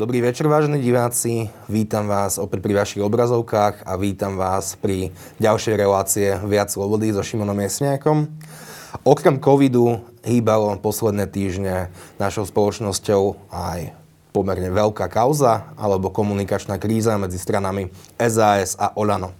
Dobrý večer, vážení diváci. Vítam vás opäť pri vašich obrazovkách a vítam vás pri ďalšej relácie Viac slobody so Šimonom Jesniakom. Okrem covidu hýbalo posledné týždne našou spoločnosťou aj pomerne veľká kauza alebo komunikačná kríza medzi stranami SAS a Olano.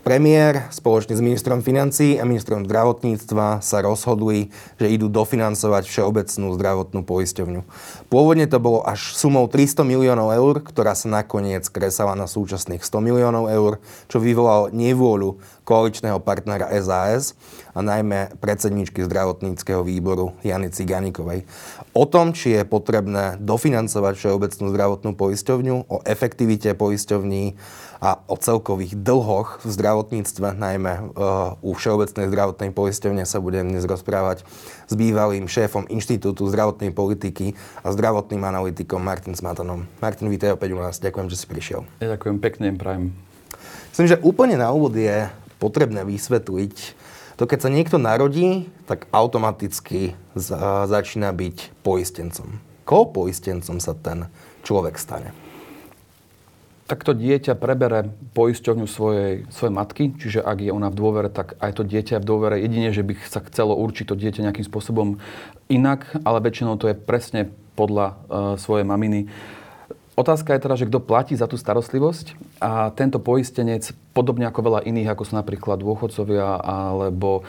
Premiér spoločne s ministrom financí a ministrom zdravotníctva sa rozhodli, že idú dofinancovať všeobecnú zdravotnú poisťovňu. Pôvodne to bolo až sumou 300 miliónov eur, ktorá sa nakoniec kresala na súčasných 100 miliónov eur, čo vyvolalo nevôľu koaličného partnera SAS a najmä predsedničky zdravotníckého výboru Jany Ciganikovej. O tom, či je potrebné dofinancovať všeobecnú zdravotnú poisťovňu, o efektivite poisťovní, a o celkových dlhoch v zdravotníctve, najmä uh, u Všeobecnej zdravotnej poisťovne sa budem dnes rozprávať s bývalým šéfom Inštitútu zdravotnej politiky a zdravotným analytikom Martin Smatanom. Martin, vítaj opäť u nás. Ďakujem, že si prišiel. Ja ďakujem pekne, prajem. Myslím, že úplne na úvod je potrebné vysvetliť, to keď sa niekto narodí, tak automaticky za, začína byť poistencom. Koho poistencom sa ten človek stane? Tak to dieťa prebere poisťovňu svojej, svojej matky, čiže ak je ona v dôvere, tak aj to dieťa je v dôvere. Jedine, že by sa chcelo určiť to dieťa nejakým spôsobom inak, ale väčšinou to je presne podľa uh, svojej maminy. Otázka je teda, že kto platí za tú starostlivosť a tento poistenec, podobne ako veľa iných, ako sú napríklad dôchodcovia alebo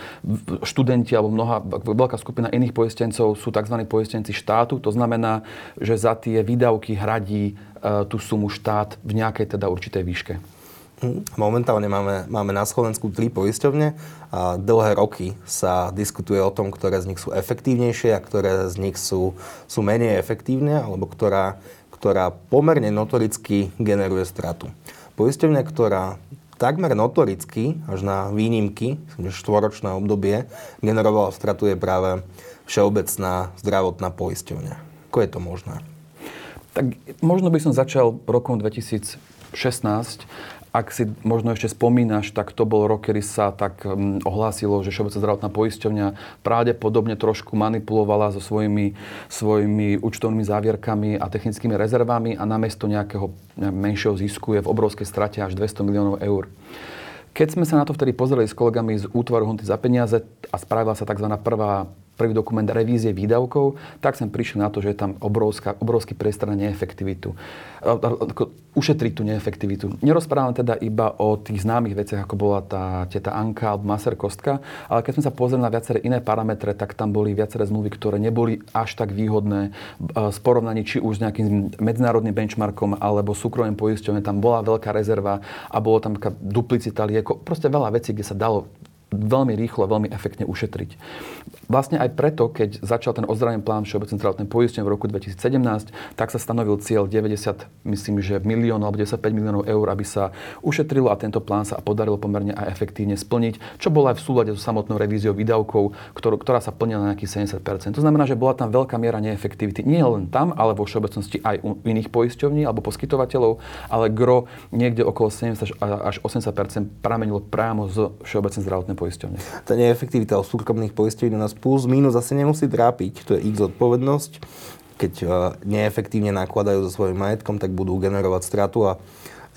študenti alebo mnoha, veľká skupina iných poistencov sú tzv. poistenci štátu. To znamená, že za tie výdavky hradí E, tú sumu štát v nejakej teda určitej výške. Hm, momentálne máme, máme na Slovensku tri poisťovne a dlhé roky sa diskutuje o tom, ktoré z nich sú efektívnejšie a ktoré z nich sú, sú menej efektívne alebo ktorá, ktorá pomerne notoricky generuje stratu. Poisťovňa, ktorá takmer notoricky, až na výnimky, štvoročné obdobie, generovala stratu je práve Všeobecná zdravotná poisťovňa. Ako je to možné? Tak možno by som začal rokom 2016. Ak si možno ešte spomínaš, tak to bol rok, kedy sa tak um, ohlásilo, že Všeobecná zdravotná poisťovňa pravdepodobne trošku manipulovala so svojimi, svojimi účtovnými závierkami a technickými rezervami a namiesto nejakého menšieho zisku je v obrovskej strate až 200 miliónov eur. Keď sme sa na to vtedy pozreli s kolegami z útvaru Honty za peniaze a spravila sa tzv. prvá prvý dokument revízie výdavkov, tak som prišiel na to, že je tam obrovská, obrovský priestor na neefektivitu. Ušetriť tú neefektivitu. Nerozprávam teda iba o tých známych veciach, ako bola tá teta Anka alebo Maser Kostka, ale keď sme sa pozreli na viaceré iné parametre, tak tam boli viaceré zmluvy, ktoré neboli až tak výhodné z porovnaní či už s nejakým medzinárodným benchmarkom alebo súkromným poisťovne. Tam bola veľká rezerva a bolo tam taká duplicita lieko. Proste veľa vecí, kde sa dalo veľmi rýchlo, veľmi efektne ušetriť. Vlastne aj preto, keď začal ten ozdravný plán Všeobecnej zdravotnej poistenia v roku 2017, tak sa stanovil cieľ 90, myslím, že miliónov alebo 95 miliónov eur, aby sa ušetrilo a tento plán sa podarilo pomerne aj efektívne splniť, čo bolo aj v súlade so samotnou revíziou výdavkov, ktorú, ktorá sa plnila na nejakých 70% To znamená, že bola tam veľká miera neefektivity. Nie len tam, ale vo všeobecnosti aj u iných poisťovní alebo poskytovateľov, ale gro niekde okolo 70 až 80% pramenilo práve z Všeobecnej zdravotnej poisťovne. Tá neefektivita o súkromných poisťovní nás plus minus asi nemusí trápiť. To je ich zodpovednosť. Keď uh, neefektívne nakladajú so svojím majetkom, tak budú generovať stratu a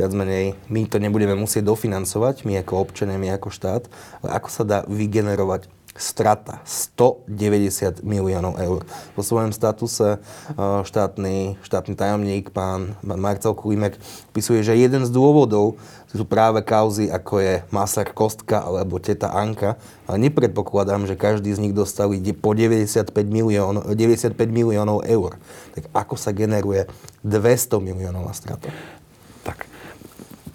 viac menej my to nebudeme musieť dofinancovať, my ako občania, my ako štát, ale ako sa dá vygenerovať strata 190 miliónov eur. Po svojom statuse štátny, štátny tajomník, pán, pán Marcel Kulimek, písuje, že jeden z dôvodov sú práve kauzy, ako je Masar Kostka alebo teta Anka. Ale nepredpokladám, že každý z nich dostali po 95 miliónov, 95 miliónov eur. Tak ako sa generuje 200 miliónov strata? Tak,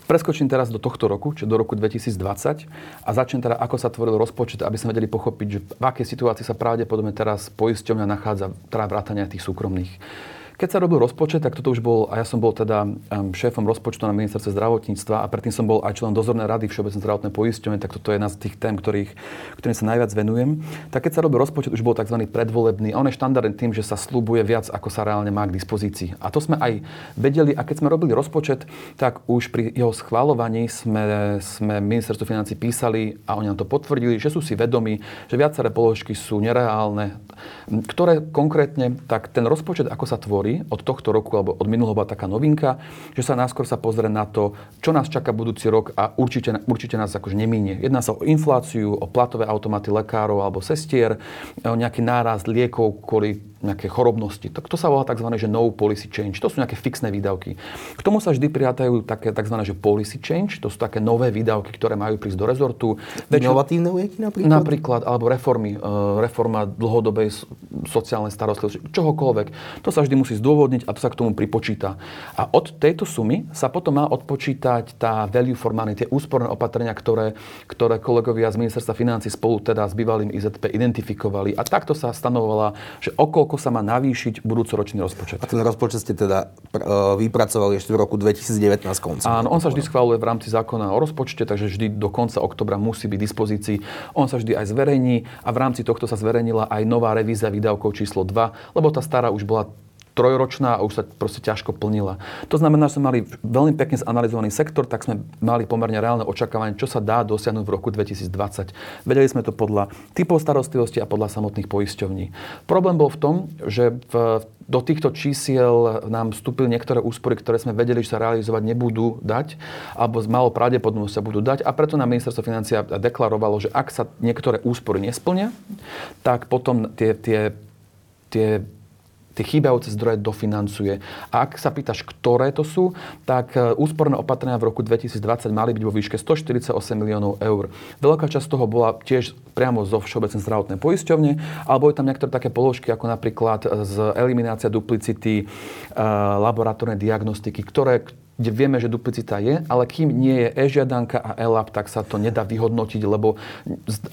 Preskočím teraz do tohto roku, čiže do roku 2020 a začnem teda, ako sa tvoril rozpočet, aby sme vedeli pochopiť, že v akej situácii sa pravdepodobne teraz poisťovňa nachádza, teda vrátania tých súkromných. Keď sa robil rozpočet, tak toto už bol, a ja som bol teda šéfom rozpočtu na ministerstve zdravotníctva a predtým som bol aj členom dozornej rady Všeobecnej zdravotnej poisťovne, tak toto je jedna z tých tém, ktorých, ktorým sa najviac venujem. Tak keď sa robil rozpočet, už bol tzv. predvolebný a on je štandardný tým, že sa slúbuje viac, ako sa reálne má k dispozícii. A to sme aj vedeli a keď sme robili rozpočet, tak už pri jeho schválovaní sme, sme ministerstvo financí písali a oni nám to potvrdili, že sú si vedomi, že viaceré položky sú nereálne, ktoré konkrétne, tak ten rozpočet, ako sa tvorí, rozhodli od tohto roku, alebo od minulého bola taká novinka, že sa náskôr sa pozrie na to, čo nás čaká budúci rok a určite, určite nás akože nemínie. Jedná sa o infláciu, o platové automaty lekárov alebo sestier, o nejaký nárast liekov kvôli nejaké chorobnosti. To, to sa volá tzv. Že no policy change. To sú nejaké fixné výdavky. K tomu sa vždy priatajú také tzv. Že policy change. To sú také nové výdavky, ktoré majú prísť do rezortu. Inovatívne lieky napríklad? Napríklad, alebo reformy. E, reforma dlhodobej sociálnej starostlivosti. Čohokoľvek. To sa vždy musí zdôvodniť a to sa k tomu pripočíta. A od tejto sumy sa potom má odpočítať tá value for money, tie úsporné opatrenia, ktoré, ktoré kolegovia z ministerstva financí spolu teda s bývalým IZP identifikovali. A takto sa stanovovala, že okolo koľko sa má navýšiť budúcoročný rozpočet. A ten rozpočet ste teda e, vypracovali ešte v roku 2019 koncom. Áno, on sa vždy schváluje v rámci zákona o rozpočte, takže vždy do konca oktobra musí byť dispozícii. On sa vždy aj zverejní a v rámci tohto sa zverejnila aj nová revízia výdavkov číslo 2, lebo tá stará už bola trojročná a už sa proste ťažko plnila. To znamená, že sme mali veľmi pekne zanalizovaný sektor, tak sme mali pomerne reálne očakávanie, čo sa dá dosiahnuť v roku 2020. Vedeli sme to podľa typov starostlivosti a podľa samotných poisťovní. Problém bol v tom, že v, do týchto čísiel nám vstúpili niektoré úspory, ktoré sme vedeli, že sa realizovať nebudú dať, alebo z malo pravdepodobnosť sa budú dať a preto nám ministerstvo financia deklarovalo, že ak sa niektoré úspory nesplnia, tak potom tie, tie, tie tie chýbajúce zdroje dofinancuje. A ak sa pýtaš, ktoré to sú, tak e, úsporné opatrenia v roku 2020 mali byť vo výške 148 miliónov eur. Veľká časť toho bola tiež priamo zo Všeobecnej zdravotnej poisťovne, alebo je tam niektoré také položky, ako napríklad z eliminácia duplicity, e, laboratórnej diagnostiky, ktoré kde vieme, že duplicita je, ale kým nie je e-žiadanka a ELAP, tak sa to nedá vyhodnotiť, lebo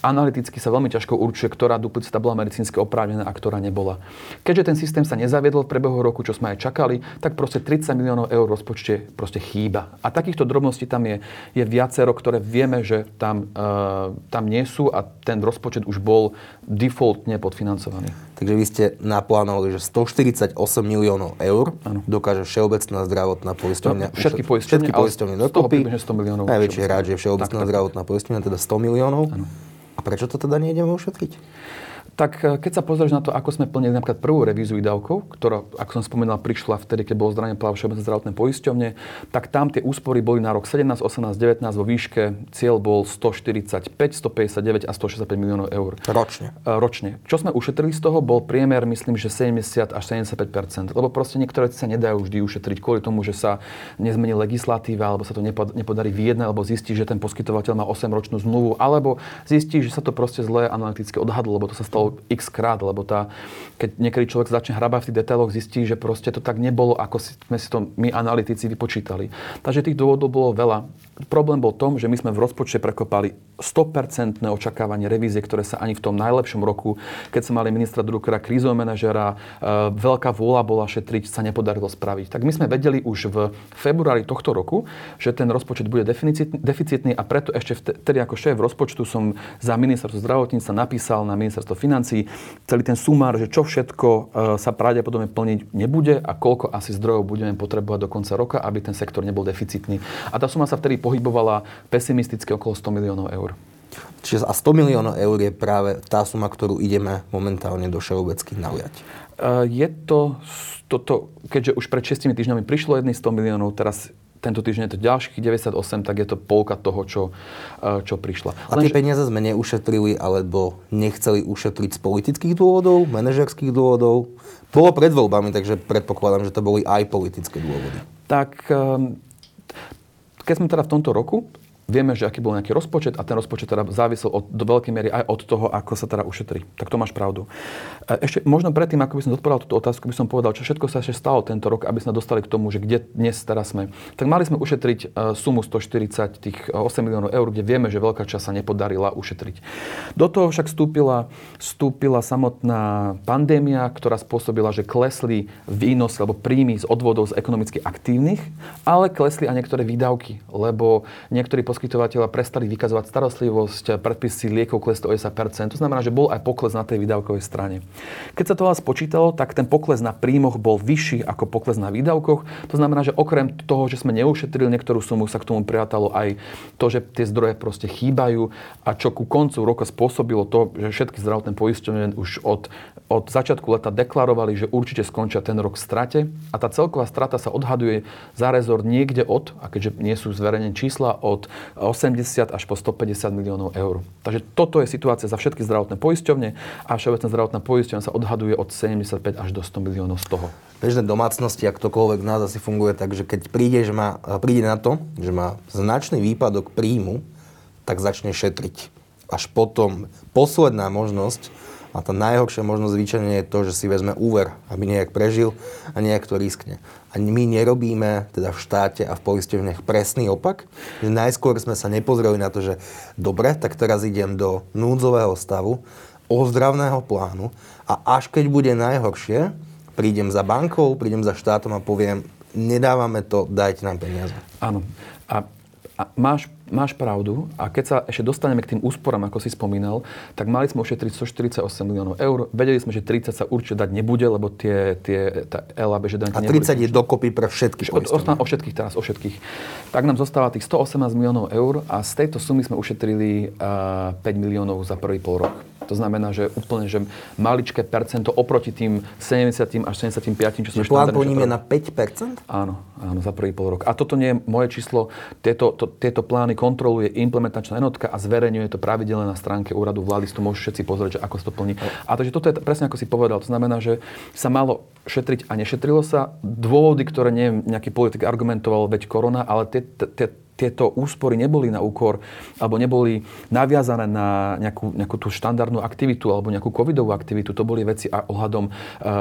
analyticky sa veľmi ťažko určuje, ktorá duplicita bola medicínsky oprávnená a ktorá nebola. Keďže ten systém sa nezaviedol v prebehu roku, čo sme aj čakali, tak proste 30 miliónov eur rozpočte proste chýba. A takýchto drobností tam je, je viacero, ktoré vieme, že tam, uh, tam nie sú a ten rozpočet už bol defaultne podfinancovaný. Takže vy ste naplánovali, že 148 miliónov eur ano. dokáže Všeobecná zdravotná poisťovňa. No, všetky poisťovne, všetky poisťovne dokopy. 100 miliónov. Najväčší hráč je Všeobecná zdravotná poisťovňa, teda 100 miliónov. Ano. A prečo to teda nejdeme ušetriť? Tak e, keď sa pozrieš na to, ako sme plnili napríklad prvú revíziu výdavkov, ktorá, ako som spomínal, prišla vtedy, keď bolo zdranie právo Všeobecné zdravotné poisťovne, tak tam tie úspory boli na rok 17, 18, 19 vo výške, cieľ bol 145, 159 a 165 miliónov eur. Ročne. E, ročne. Čo sme ušetrili z toho, bol priemer, myslím, že 70 až 75 lebo proste niektoré sa nedajú vždy ušetriť kvôli tomu, že sa nezmení legislatíva, alebo sa to nepodarí vyjednať, alebo zistí, že ten poskytovateľ má 8-ročnú zmluvu, alebo zistí, že sa to proste zle analyticky odhadlo, lebo to sa stalo x krát, lebo tá, keď niekedy človek začne hrabať v tých detailoch, zistí, že proste to tak nebolo, ako sme si to my analytici vypočítali. Takže tých dôvodov bolo veľa. Problém bol v tom, že my sme v rozpočte prekopali 100% očakávanie revízie, ktoré sa ani v tom najlepšom roku, keď sme mali ministra Druckera, krízového manažera, e, veľká vôľa bola šetriť, sa nepodarilo spraviť. Tak my sme vedeli už v februári tohto roku, že ten rozpočet bude deficitný a preto ešte vtedy ako šéf rozpočtu som za ministerstvo zdravotníctva napísal na ministerstvo financí celý ten sumár, že čo všetko e, sa pravdepodobne plniť nebude a koľko asi zdrojov budeme potrebovať do konca roka, aby ten sektor nebol deficitný. A tá suma sa vtedy pohybovala pesimisticky okolo 100 miliónov eur. Čiže a 100 miliónov eur je práve tá suma, ktorú ideme momentálne do všeobecných naujať. Je to, toto, keďže už pred 6 týždňami prišlo jedný 100 miliónov, teraz tento týždeň je to ďalších 98, tak je to polka toho, čo, čo prišla. A tie peniaze sme neušetrili, alebo nechceli ušetriť z politických dôvodov, manažerských dôvodov? Bolo pred voľbami, takže predpokladám, že to boli aj politické dôvody. Tak ehm, keď sme teda v tomto roku, vieme, že aký bol nejaký rozpočet a ten rozpočet teda závisel od, do veľkej miery aj od toho, ako sa teda ušetrí. Tak to máš pravdu. Ešte možno predtým, ako by som zodpovedal túto otázku, by som povedal, čo všetko sa ešte stalo tento rok, aby sme dostali k tomu, že kde dnes teraz sme. Tak mali sme ušetriť e, sumu 140, tých 8 e, miliónov eur, kde vieme, že veľká časť sa nepodarila ušetriť. Do toho však vstúpila, vstúpila samotná pandémia, ktorá spôsobila, že klesli výnosy alebo príjmy z odvodov z ekonomicky aktívnych, ale klesli aj niektoré výdavky, lebo niektorí poskytovateľa prestali vykazovať starostlivosť, predpisy liekov klesli o 10%. To znamená, že bol aj pokles na tej výdavkovej strane. Keď sa to vás spočítalo, tak ten pokles na príjmoch bol vyšší ako pokles na výdavkoch. To znamená, že okrem toho, že sme neušetrili niektorú sumu, sa k tomu prirátalo aj to, že tie zdroje proste chýbajú a čo ku koncu roka spôsobilo to, že všetky zdravotné poisťovne už od, od začiatku leta deklarovali, že určite skončia ten rok v strate a tá celková strata sa odhaduje za rezort niekde od, a keďže nie sú zverejnené čísla, od 80 až po 150 miliónov eur. Takže toto je situácia za všetky zdravotné poisťovne a Všeobecná zdravotná poisťovňa sa odhaduje od 75 až do 100 miliónov z toho. Bežné domácnosti, ak ktokoľvek z nás asi funguje tak, že keď príde, že má, príde na to, že má značný výpadok príjmu, tak začne šetriť. Až potom posledná možnosť a tá najhoršia možnosť zvyčajne je to, že si vezme úver, aby nejak prežil a nejak to riskne. A my nerobíme teda v štáte a v poisťovniach presný opak, najskôr sme sa nepozreli na to, že dobre, tak teraz idem do núdzového stavu, ozdravného plánu a až keď bude najhoršie, prídem za bankou, prídem za štátom a poviem, nedávame to, dajte nám peniaze. Áno. A, a máš máš pravdu a keď sa ešte dostaneme k tým úsporám, ako si spomínal, tak mali sme ušetriť 148 miliónov eur. Vedeli sme, že 30 sa určite dať nebude, lebo tie, tie tá LAB, že A 30 je dokopy pre všetky o, o, o, všetkých teraz, o všetkých. Tak nám zostáva tých 118 miliónov eur a z tejto sumy sme ušetrili uh, 5 miliónov za prvý pol rok. To znamená, že úplne, že maličké percento oproti tým 70 až 75, čo sme Plán po ním je na 5%? Áno, áno, za prvý pol rok. A toto nie je moje číslo. Tieto, to, tieto plány kontroluje implementačná jednotka a zverejňuje to pravidelne na stránke úradu vlády. Tu môžu všetci pozrieť, že ako sa to plní. A takže toto je presne ako si povedal. To znamená, že sa malo šetriť a nešetrilo sa. Dôvody, ktoré nie nejaký politik argumentoval, veď korona, ale tie, tie, tieto úspory neboli na úkor alebo neboli naviazané na nejakú, nejakú tú štandardnú aktivitu alebo nejakú covidovú aktivitu. To boli veci ohľadom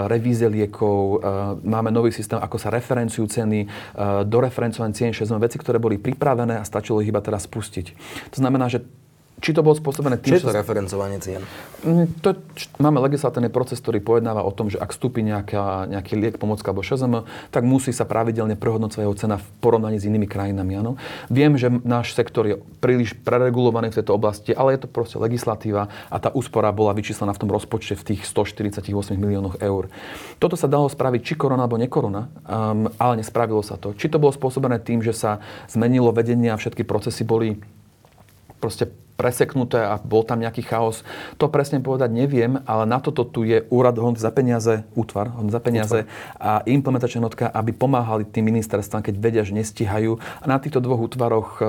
revízie liekov, uh, máme nový systém, ako sa referencujú ceny, uh, doreferencovanie cien, veci, ktoré boli pripravené a stačilo ich iba teraz spustiť. To znamená, že či to bolo spôsobené tým, Čo je to referencovanie cien? Mm, to, máme legislatívny proces, ktorý pojednáva o tom, že ak vstúpi nejaká, nejaký liek, pomocka alebo ŠZM, tak musí sa pravidelne prehodnúť jeho cena v porovnaní s inými krajinami. Áno. Viem, že náš sektor je príliš preregulovaný v tejto oblasti, ale je to proste legislatíva a tá úspora bola vyčíslená v tom rozpočte v tých 148 miliónoch eur. Toto sa dalo spraviť či korona alebo nekorona, um, ale nespravilo sa to. Či to bolo spôsobené tým, že sa zmenilo vedenie a všetky procesy boli proste preseknuté a bol tam nejaký chaos. To presne povedať neviem, ale na toto tu je úrad hon za peniaze, útvar hon za peniaze útvar. a implementačná notka, aby pomáhali tým ministerstvám, keď vedia, že nestihajú. A na týchto dvoch útvaroch e,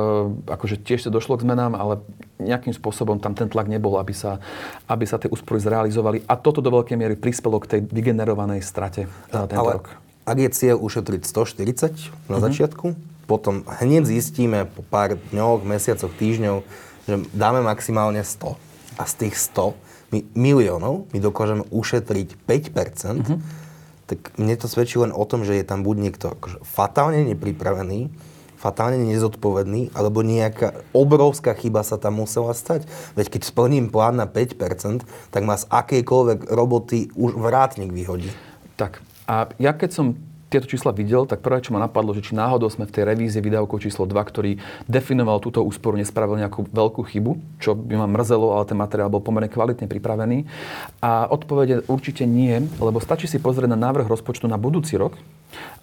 akože tiež sa došlo k zmenám, ale nejakým spôsobom tam ten tlak nebol, aby sa, aby sa tie úspory zrealizovali. A toto do veľkej miery prispelo k tej vygenerovanej strate tento ale rok. Ak je cieľ ušetriť 140 na mm-hmm. začiatku, potom hneď zistíme po pár dňoch, mesiacoch, týždňov, že dáme maximálne 100. A z tých 100 my, miliónov my dokážeme ušetriť 5%, mm-hmm. tak mne to svedčí len o tom, že je tam buď niekto akože fatálne nepripravený, fatálne nezodpovedný, alebo nejaká obrovská chyba sa tam musela stať. Veď keď splním plán na 5%, tak ma z akejkoľvek roboty už vrátnik vyhodí. Tak a ja keď som tieto čísla videl, tak prvé, čo ma napadlo, že či náhodou sme v tej revízii výdavkov číslo 2, ktorý definoval túto úsporu, nespravil nejakú veľkú chybu, čo by ma mrzelo, ale ten materiál bol pomerne kvalitne pripravený. A odpovede určite nie, lebo stačí si pozrieť na návrh rozpočtu na budúci rok,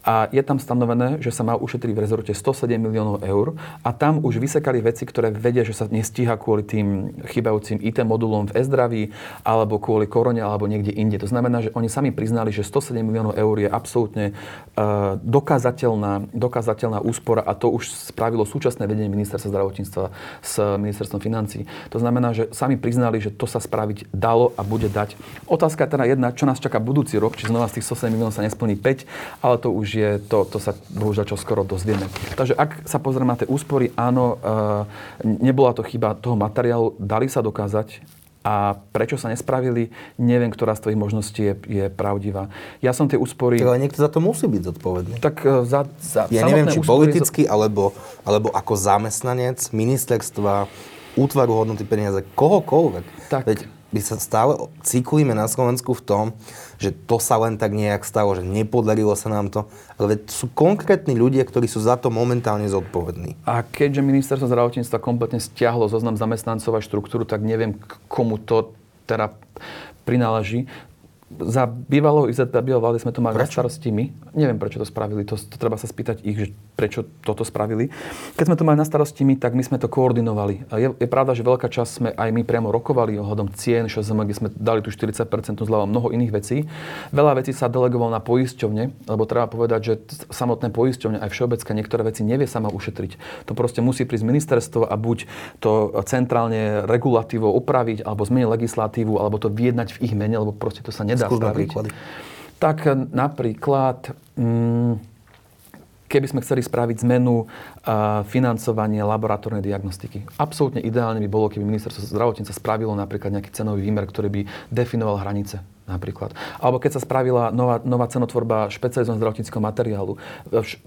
a je tam stanovené, že sa má ušetriť v rezorte 107 miliónov eur a tam už vysekali veci, ktoré vedia, že sa nestíha kvôli tým chybajúcim IT modulom v e-zdraví alebo kvôli korone alebo niekde inde. To znamená, že oni sami priznali, že 107 miliónov eur je absolútne uh, dokázateľná, dokázateľná úspora a to už spravilo súčasné vedenie ministerstva zdravotníctva s ministerstvom financí. To znamená, že sami priznali, že to sa spraviť dalo a bude dať. Otázka teda jedna, čo nás čaká budúci rok, či znova z tých 107 miliónov sa nesplní 5, ale to už je, to, to sa bohužiaľ čo skoro dozvieme. Takže ak sa pozrieme na tie úspory, áno, e, nebola to chyba toho materiálu, dali sa dokázať, a prečo sa nespravili, neviem, ktorá z tvojich možností je, je pravdivá. Ja som tie úspory... Ale niekto za to musí byť zodpovedný. Tak e, za, za Ja neviem, či politicky, zo... alebo, alebo ako zamestnanec ministerstva, útvaru hodnoty peniaze, kohokoľvek. Tak. Veď my sa stále cyklíme na Slovensku v tom, že to sa len tak nejak stalo, že nepodarilo sa nám to. Ale sú konkrétni ľudia, ktorí sú za to momentálne zodpovední. A keďže ministerstvo zdravotníctva kompletne stiahlo zoznam zamestnancov a štruktúru, tak neviem, komu to teda prináleží za bývalého IZB vlády sme to mali prečo? na starosti my. Neviem, prečo to spravili. To, to treba sa spýtať ich, že prečo toto spravili. Keď sme to mali na starosti my, tak my sme to koordinovali. A je, je pravda, že veľká časť sme aj my priamo rokovali ohľadom cien ŠZM, kde sme dali tu 40% zľava mnoho iných vecí. Veľa vecí sa delegovalo na poisťovne, lebo treba povedať, že samotné poisťovne aj všeobecka niektoré veci nevie sama ušetriť. To proste musí prísť ministerstvo a buď to centrálne regulatívou upraviť, alebo zmeniť legislatívu, alebo to vyjednať v ich mene, lebo proste to sa nedá spraviť. Príklady. Tak napríklad, mm, keby sme chceli spraviť zmenu financovanie laboratórnej diagnostiky. Absolútne ideálne by bolo, keby ministerstvo zdravotníctva spravilo napríklad nejaký cenový výmer, ktorý by definoval hranice napríklad. Alebo keď sa spravila nová, nová cenotvorba špecializovaného zdravotníckého materiálu.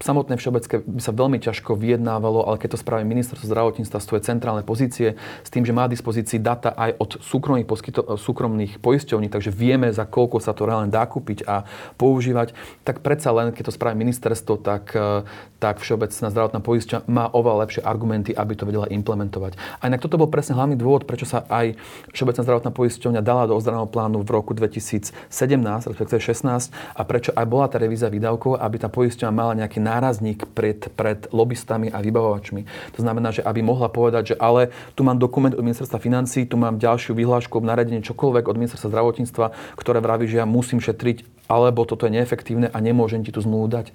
Samotné všeobecné by sa veľmi ťažko vyjednávalo, ale keď to spraví ministerstvo zdravotníctva z centrálnej pozície, s tým, že má dispozícii data aj od súkromných, poskyto, súkromných poisťovní, takže vieme, za koľko sa to reálne dá kúpiť a používať, tak predsa len, keď to spraví ministerstvo, tak, e, tak všeobecná zdravotná poisťovňa má oveľa lepšie argumenty, aby to vedela implementovať. A inak toto bol presne hlavný dôvod, prečo sa aj všeobecná zdravotná poisťovňa dala do ozdravného plánu v roku 2000 2017, respektíve 16 a prečo aj bola tá revízia výdavkov, aby tá poisťovňa mala nejaký nárazník pred, pred lobbystami a vybavovačmi. To znamená, že aby mohla povedať, že ale tu mám dokument od ministerstva financí, tu mám ďalšiu vyhlášku, naredenie čokoľvek od ministerstva zdravotníctva, ktoré vraví, že ja musím šetriť alebo toto je neefektívne a nemôžem ti tú zmluvu dať.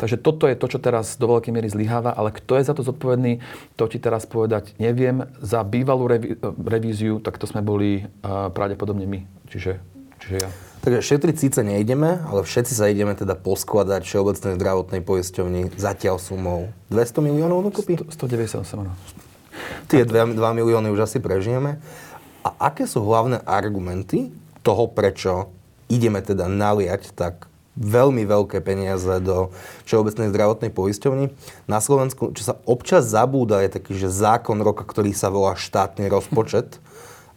Takže toto je to, čo teraz do veľkej miery zlyháva, ale kto je za to zodpovedný, to ti teraz povedať neviem. Za bývalú reví- revíziu, tak to sme boli uh, pravdepodobne my. Čiže Čiže ja. Takže šetriť síce nejdeme, ale všetci sa ideme teda poskladať Všeobecnej zdravotnej poisťovni zatiaľ sumou 200 miliónov dokopy? 198, áno. Tie 2, 2 milióny už asi prežijeme. A aké sú hlavné argumenty toho, prečo ideme teda naliať tak veľmi veľké peniaze do Všeobecnej zdravotnej poisťovni. Na Slovensku, čo sa občas zabúda, je taký, že zákon roka, ktorý sa volá štátny rozpočet.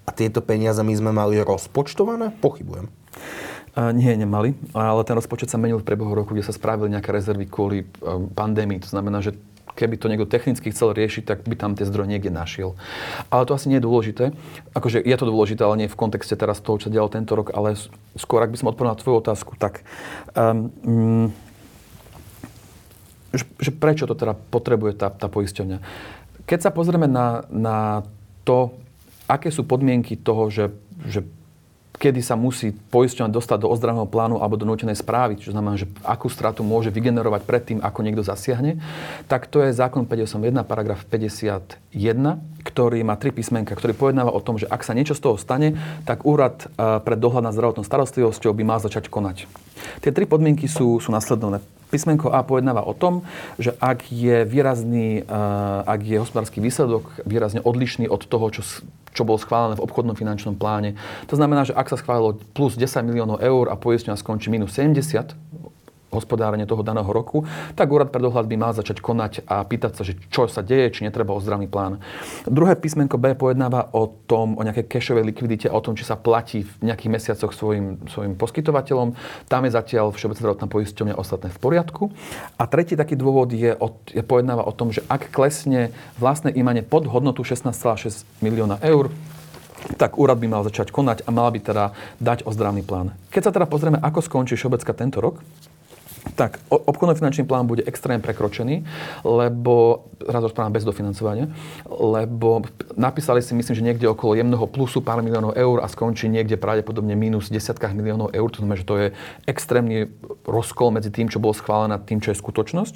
A tieto peniaze my sme mali rozpočtované? Pochybujem. Nie, nemali, ale ten rozpočet sa menil v priebehu roku, kde sa spravili nejaké rezervy kvôli um, pandémii. To znamená, že keby to niekto technicky chcel riešiť, tak by tam tie zdroje niekde našiel. Ale to asi nie je dôležité. Akože je to dôležité, ale nie v kontexte teraz toho, čo sa dialo tento rok, ale skôr, ak by som odpovedal na tvoju otázku, tak um, že, že prečo to teda potrebuje tá, tá poisťovňa? Keď sa pozrieme na, na to, aké sú podmienky toho, že, že kedy sa musí poisťovňa dostať do ozdravného plánu alebo do nutenej správy, čo znamená, že akú stratu môže vygenerovať predtým, ako niekto zasiahne, tak to je zákon 581, paragraf 51, ktorý má tri písmenka, ktorý pojednáva o tom, že ak sa niečo z toho stane, tak úrad eh, pre dohľad nad zdravotnou starostlivosťou by mal začať konať. Tie tri podmienky sú, sú nasledovné. Písmenko A pojednáva o tom, že ak je výrazný, uh, ak je hospodársky výsledok výrazne odlišný od toho, čo, čo bolo schválené v obchodnom finančnom pláne. To znamená, že ak sa schválilo plus 10 miliónov eur a poistňovňa skončí minus 70, hospodárenie toho daného roku, tak úrad pre dohľad by mal začať konať a pýtať sa, že čo sa deje, či netreba ozdravný plán. Druhé písmenko B pojednáva o tom, o nejakej cashovej likvidite, o tom, či sa platí v nejakých mesiacoch svojim, svojim poskytovateľom. Tam je zatiaľ Všeobecná zdravotná poisťovňa ostatné v poriadku. A tretí taký dôvod je, je pojednáva o tom, že ak klesne vlastné imanie pod hodnotu 16,6 milióna eur, tak úrad by mal začať konať a mal by teda dať ozdravný plán. Keď sa teda pozrieme, ako skončí Všeobecka tento rok, tak, obchodný finančný plán bude extrémne prekročený, lebo, raz rozprávam bez dofinancovania, lebo napísali si, myslím, že niekde okolo jemného plusu pár miliónov eur a skončí niekde pravdepodobne minus desiatkách miliónov eur. To znamená, že to je extrémny rozkol medzi tým, čo bolo schválené a tým, čo je skutočnosť.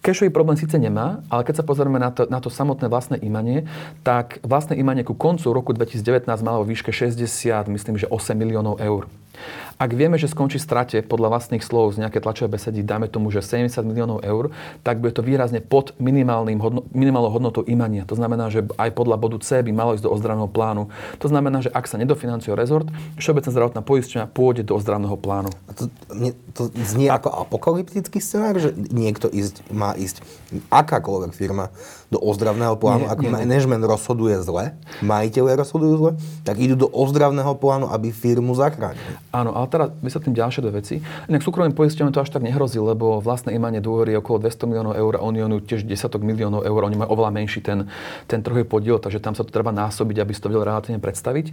Cashový problém síce nemá, ale keď sa pozrieme na to, na to samotné vlastné imanie, tak vlastné imanie ku koncu roku 2019 malo výške 60, myslím, že 8 miliónov eur. Ak vieme, že skončí strate podľa vlastných slov z nejaké tlačové besedy, dáme tomu, že 70 miliónov eur, tak bude to výrazne pod minimálnym hodno, minimálnou hodnotou imania. To znamená, že aj podľa bodu C by malo ísť do ozdravného plánu. To znamená, že ak sa nedofinancuje rezort, Všeobecná zdravotná poisťovňa pôjde do ozdravného plánu. A to, to znie ako apokalyptický scenár, že niekto ísť, má ísť, akákoľvek firma, do ozdravného plánu, nie, ako nie, management rozhoduje zle, majiteľe rozhodujú zle, tak idú do ozdravného plánu, aby firmu zachránili. Áno, ale teraz vysvetlím ďalšie dve veci. Inak súkromným poisťovňom to až tak nehrozí, lebo vlastné imanie dôvery je okolo 200 miliónov eur a Unionu tiež desiatok miliónov eur. Oni majú oveľa menší ten, ten trhový podiel, takže tam sa to treba násobiť, aby si to vedel relatívne predstaviť.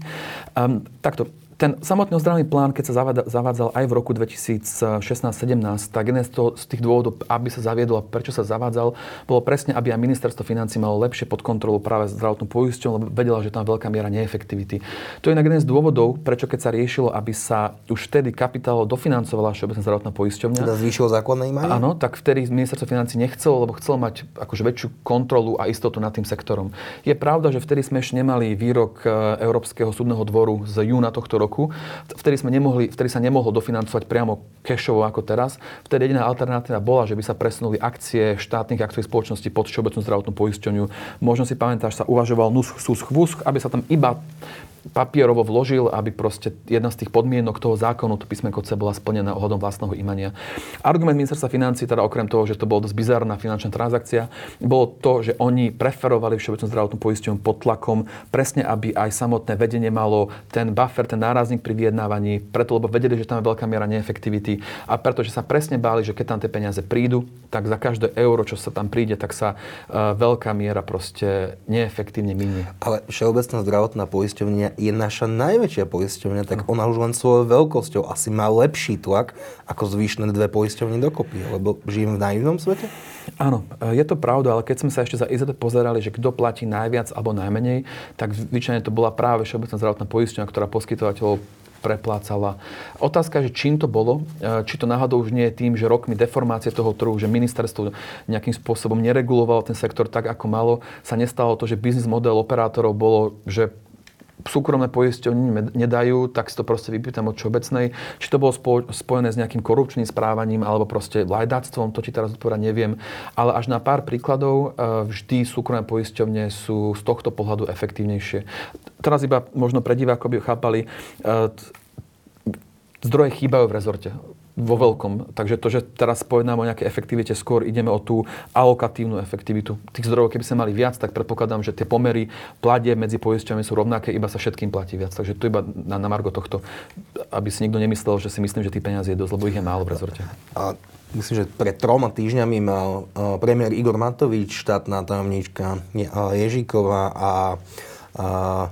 Um, takto, ten samotný ozdravný plán, keď sa zavádzal aj v roku 2016-17, tak jeden z, toho, z tých dôvodov, aby sa zaviedol a prečo sa zavádzal, bolo presne, aby aj ministerstvo financí malo lepšie pod kontrolu práve zdravotnú poisťovňu, lebo vedela, že tam veľká miera neefektivity. To je jeden z dôvodov, prečo keď sa riešilo, aby sa už vtedy kapitálo dofinancovala Všeobecná zdravotná poisťovňa. Teda zvýšilo základné imanie? Áno, tak vtedy ministerstvo financí nechcelo, lebo chcelo mať akože väčšiu kontrolu a istotu nad tým sektorom. Je pravda, že vtedy sme ešte nemali výrok e, Európskeho súdneho dvoru z júna tohto roku. Vtedy, sme nemohli, vtedy sa nemohlo dofinancovať priamo cashovo ako teraz. Vtedy jediná alternatíva bola, že by sa presunuli akcie štátnych akciových spoločností pod Všeobecnú zdravotnú poisťovňu. Možno si pamätáš, sa uvažoval nus, sus, chvusk, aby sa tam iba papierovo vložil, aby proste jedna z tých podmienok toho zákonu, to písmenko C, bola splnená ohľadom vlastného imania. Argument ministerstva financí, teda okrem toho, že to bolo dosť bizarná finančná transakcia, bolo to, že oni preferovali všeobecnú zdravotnú poisťovňu pod tlakom, presne aby aj samotné vedenie malo ten buffer, ten nárazník pri vyjednávaní, preto lebo vedeli, že tam je veľká miera neefektivity a pretože sa presne báli, že keď tam tie peniaze prídu, tak za každé euro, čo sa tam príde, tak sa uh, veľká miera proste neefektívne minie. Ale všeobecná zdravotná poisťovňa je naša najväčšia poisťovňa, tak ona už len svojou veľkosťou asi má lepší tlak ako zvyšné dve poisťovne dokopy, lebo žijem v naivnom svete? Áno, e, je to pravda, ale keď sme sa ešte za IZT pozerali, že kto platí najviac alebo najmenej, tak zvyčajne to bola práve Všeobecná zdravotná poisťovňa, ktorá poskytovateľov preplácala. Otázka že čím to bolo, e, či to náhodou už nie je tým, že rokmi deformácie toho trhu, že ministerstvo nejakým spôsobom neregulovalo ten sektor tak, ako malo, sa nestalo to, že biznis model operátorov bolo, že súkromné poisťovne nedajú, tak si to proste vypýtam od všeobecnej. Či to bolo spojené s nejakým korupčným správaním alebo proste lajdáctvom, to ti teraz odpovedať neviem. Ale až na pár príkladov e, vždy súkromné poisťovne sú z tohto pohľadu efektívnejšie. Teraz iba možno pre divákov by chápali, e, zdroje chýbajú v rezorte vo veľkom. Takže to, že teraz pojednáme o nejaké efektivite, skôr ideme o tú alokatívnu efektivitu. Tých zdrojov, keby sme mali viac, tak predpokladám, že tie pomery platie medzi poisťovami sú rovnaké, iba sa všetkým platí viac. Takže to iba na, na margo tohto, aby si nikto nemyslel, že si myslím, že tých peniazí je dosť, lebo ich je málo v rezorte. A myslím, že pred troma týždňami mal premiér Igor Matovič, štátna tajomníčka Ježíková a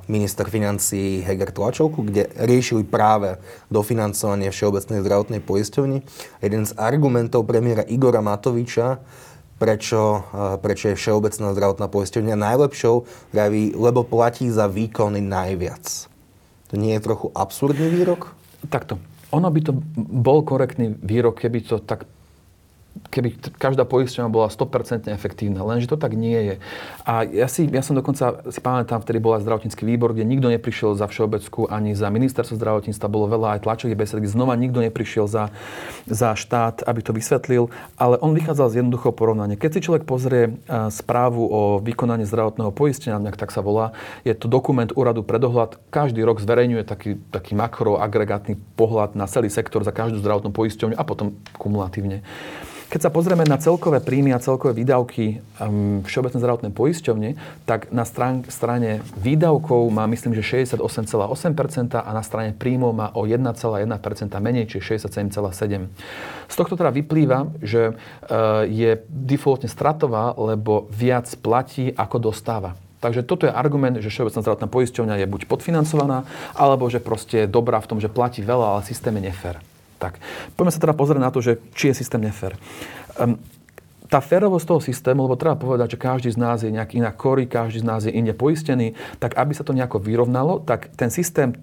minister financí Heger Tlačovku, kde riešili práve dofinancovanie Všeobecnej zdravotnej poisťovny. Jeden z argumentov premiéra Igora Matoviča, prečo, prečo je Všeobecná zdravotná poisťovňa najlepšou, praví, lebo platí za výkony najviac. To nie je trochu absurdný výrok? Takto. Ono by to bol korektný výrok, keby to tak keby každá poisťovňa bola 100% efektívna, lenže to tak nie je. A ja, si, ja som dokonca si pamätám, vtedy bola zdravotnícky výbor, kde nikto neprišiel za Všeobecku ani za ministerstvo zdravotníctva, bolo veľa aj tlačových besed, kde znova nikto neprišiel za, za štát, aby to vysvetlil, ale on vychádzal z jednoduchého porovnania. Keď si človek pozrie správu o vykonaní zdravotného poistenia, nejak tak sa volá, je to dokument úradu pre dohľad, každý rok zverejňuje taký, taký makroagregátny pohľad na celý sektor za každú zdravotnú poisťovňu a potom kumulatívne. Keď sa pozrieme na celkové príjmy a celkové výdavky um, Všeobecnej zdravotnej poisťovne, tak na strán, strane výdavkov má myslím, že 68,8% a na strane príjmov má o 1,1% menej, čiže 67,7%. Z tohto teda vyplýva, že uh, je defaultne stratová, lebo viac platí, ako dostáva. Takže toto je argument, že Všeobecná zdravotná poisťovňa je buď podfinancovaná, alebo že proste je dobrá v tom, že platí veľa, ale systém je nefér. Tak. Poďme sa teda pozrieť na to, že či je systém nefér. Um, tá férovosť toho systému, lebo treba povedať, že každý z nás je nejak inak korí, každý z nás je inde poistený, tak aby sa to nejako vyrovnalo, tak ten systém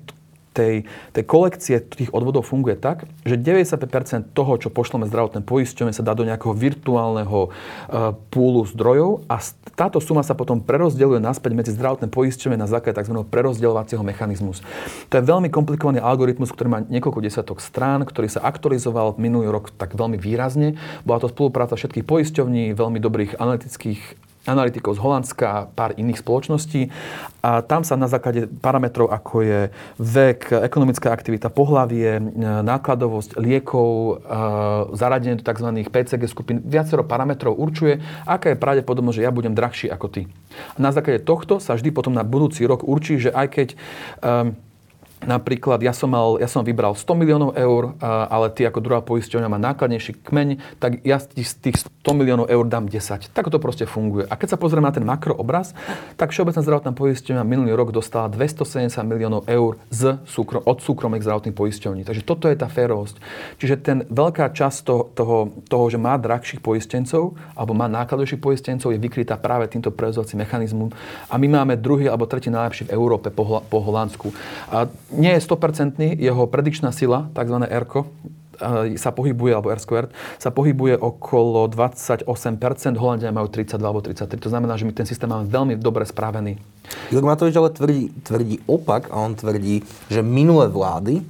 tej, tej kolekcie tých odvodov funguje tak, že 95% toho, čo pošleme zdravotné poisťovne, sa dá do nejakého virtuálneho uh, púlu zdrojov a táto suma sa potom prerozdeľuje naspäť medzi zdravotné poisťovne na základe tzv. prerozdeľovacieho mechanizmu. To je veľmi komplikovaný algoritmus, ktorý má niekoľko desiatok strán, ktorý sa aktualizoval minulý rok tak veľmi výrazne. Bola to spolupráca všetkých poisťovní, veľmi dobrých analytických analytikov z Holandska a pár iných spoločností. A tam sa na základe parametrov, ako je vek, ekonomická aktivita, pohlavie, nákladovosť liekov, zaradenie do tzv. PCG skupín, viacero parametrov určuje, aká je pravdepodobnosť, že ja budem drahší ako ty. A na základe tohto sa vždy potom na budúci rok určí, že aj keď um, Napríklad ja som, mal, ja som vybral 100 miliónov eur, ale ty ako druhá poisťovňa má nákladnejší kmeň, tak ja z tých 100 miliónov eur dám 10. Tak to proste funguje. A keď sa pozrieme na ten makroobraz, tak Všeobecná zdravotná poisťovňa minulý rok dostala 270 miliónov eur z od súkromných zdravotných poisťovní. Takže toto je tá férovosť. Čiže ten veľká časť toho, toho, toho, že má drahších poistencov alebo má nákladovejších poistencov, je vykrytá práve týmto prevzovacím mechanizmom. A my máme druhý alebo tretí najlepší v Európe po, po Holandsku. A nie je 100% jeho predikčná sila, tzv. ERKO, sa pohybuje, alebo R squared, sa pohybuje okolo 28%, Holandia majú 32 alebo 33. To znamená, že my ten systém máme veľmi dobre spravený. Igor Matovič ale tvrdí, tvrdí opak a on tvrdí, že minulé vlády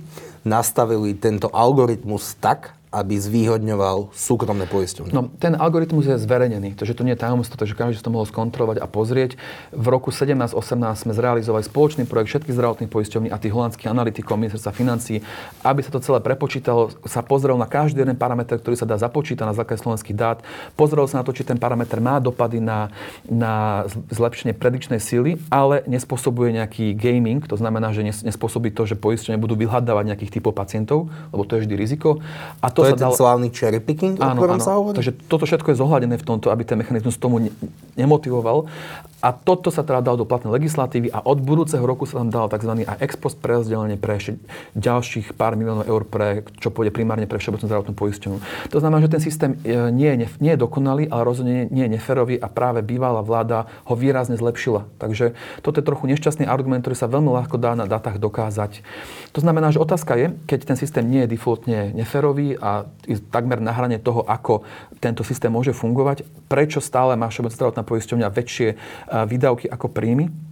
nastavili tento algoritmus tak, aby zvýhodňoval súkromné poisťovne? No, ten algoritmus je zverejnený, takže to nie je tajomstvo, takže každý to mohol skontrolovať a pozrieť. V roku 17-18 sme zrealizovali spoločný projekt všetkých zdravotných poisťovní a tých holandských analytikov ministerstva financí, aby sa to celé prepočítalo, sa pozrel na každý jeden parameter, ktorý sa dá započítať na základe slovenských dát, pozrel sa na to, či ten parameter má dopady na, na zlepšenie predičnej síly, ale nespôsobuje nejaký gaming, to znamená, že nespôsobí to, že poisťovne budú vyhľadávať nejakých typov pacientov, lebo to je vždy riziko. A to, to je ten dalo... slávny cherry picking, áno, o ktorom áno. sa hovorí? Takže toto všetko je zohľadené v tomto, aby ten mechanizmus tomu nemotivoval. A toto sa teda dalo do platnej legislatívy a od budúceho roku sa tam dalo tzv. aj ex post prerozdelenie pre ďalších pár miliónov eur, pre, čo pôjde primárne pre všeobecnú zdravotnú poisťovňu. To znamená, že ten systém e, nie je, nie je dokonalý, ale rozhodne nie je neferový a práve bývalá vláda ho výrazne zlepšila. Takže toto je trochu nešťastný argument, ktorý sa veľmi ľahko dá na datách dokázať. To znamená, že otázka je, keď ten systém nie je defaultne neferový a je takmer na hrane toho, ako tento systém môže fungovať, prečo stále má všeobecná zdravotná poisťovňa väčšie výdavky ako príjmy.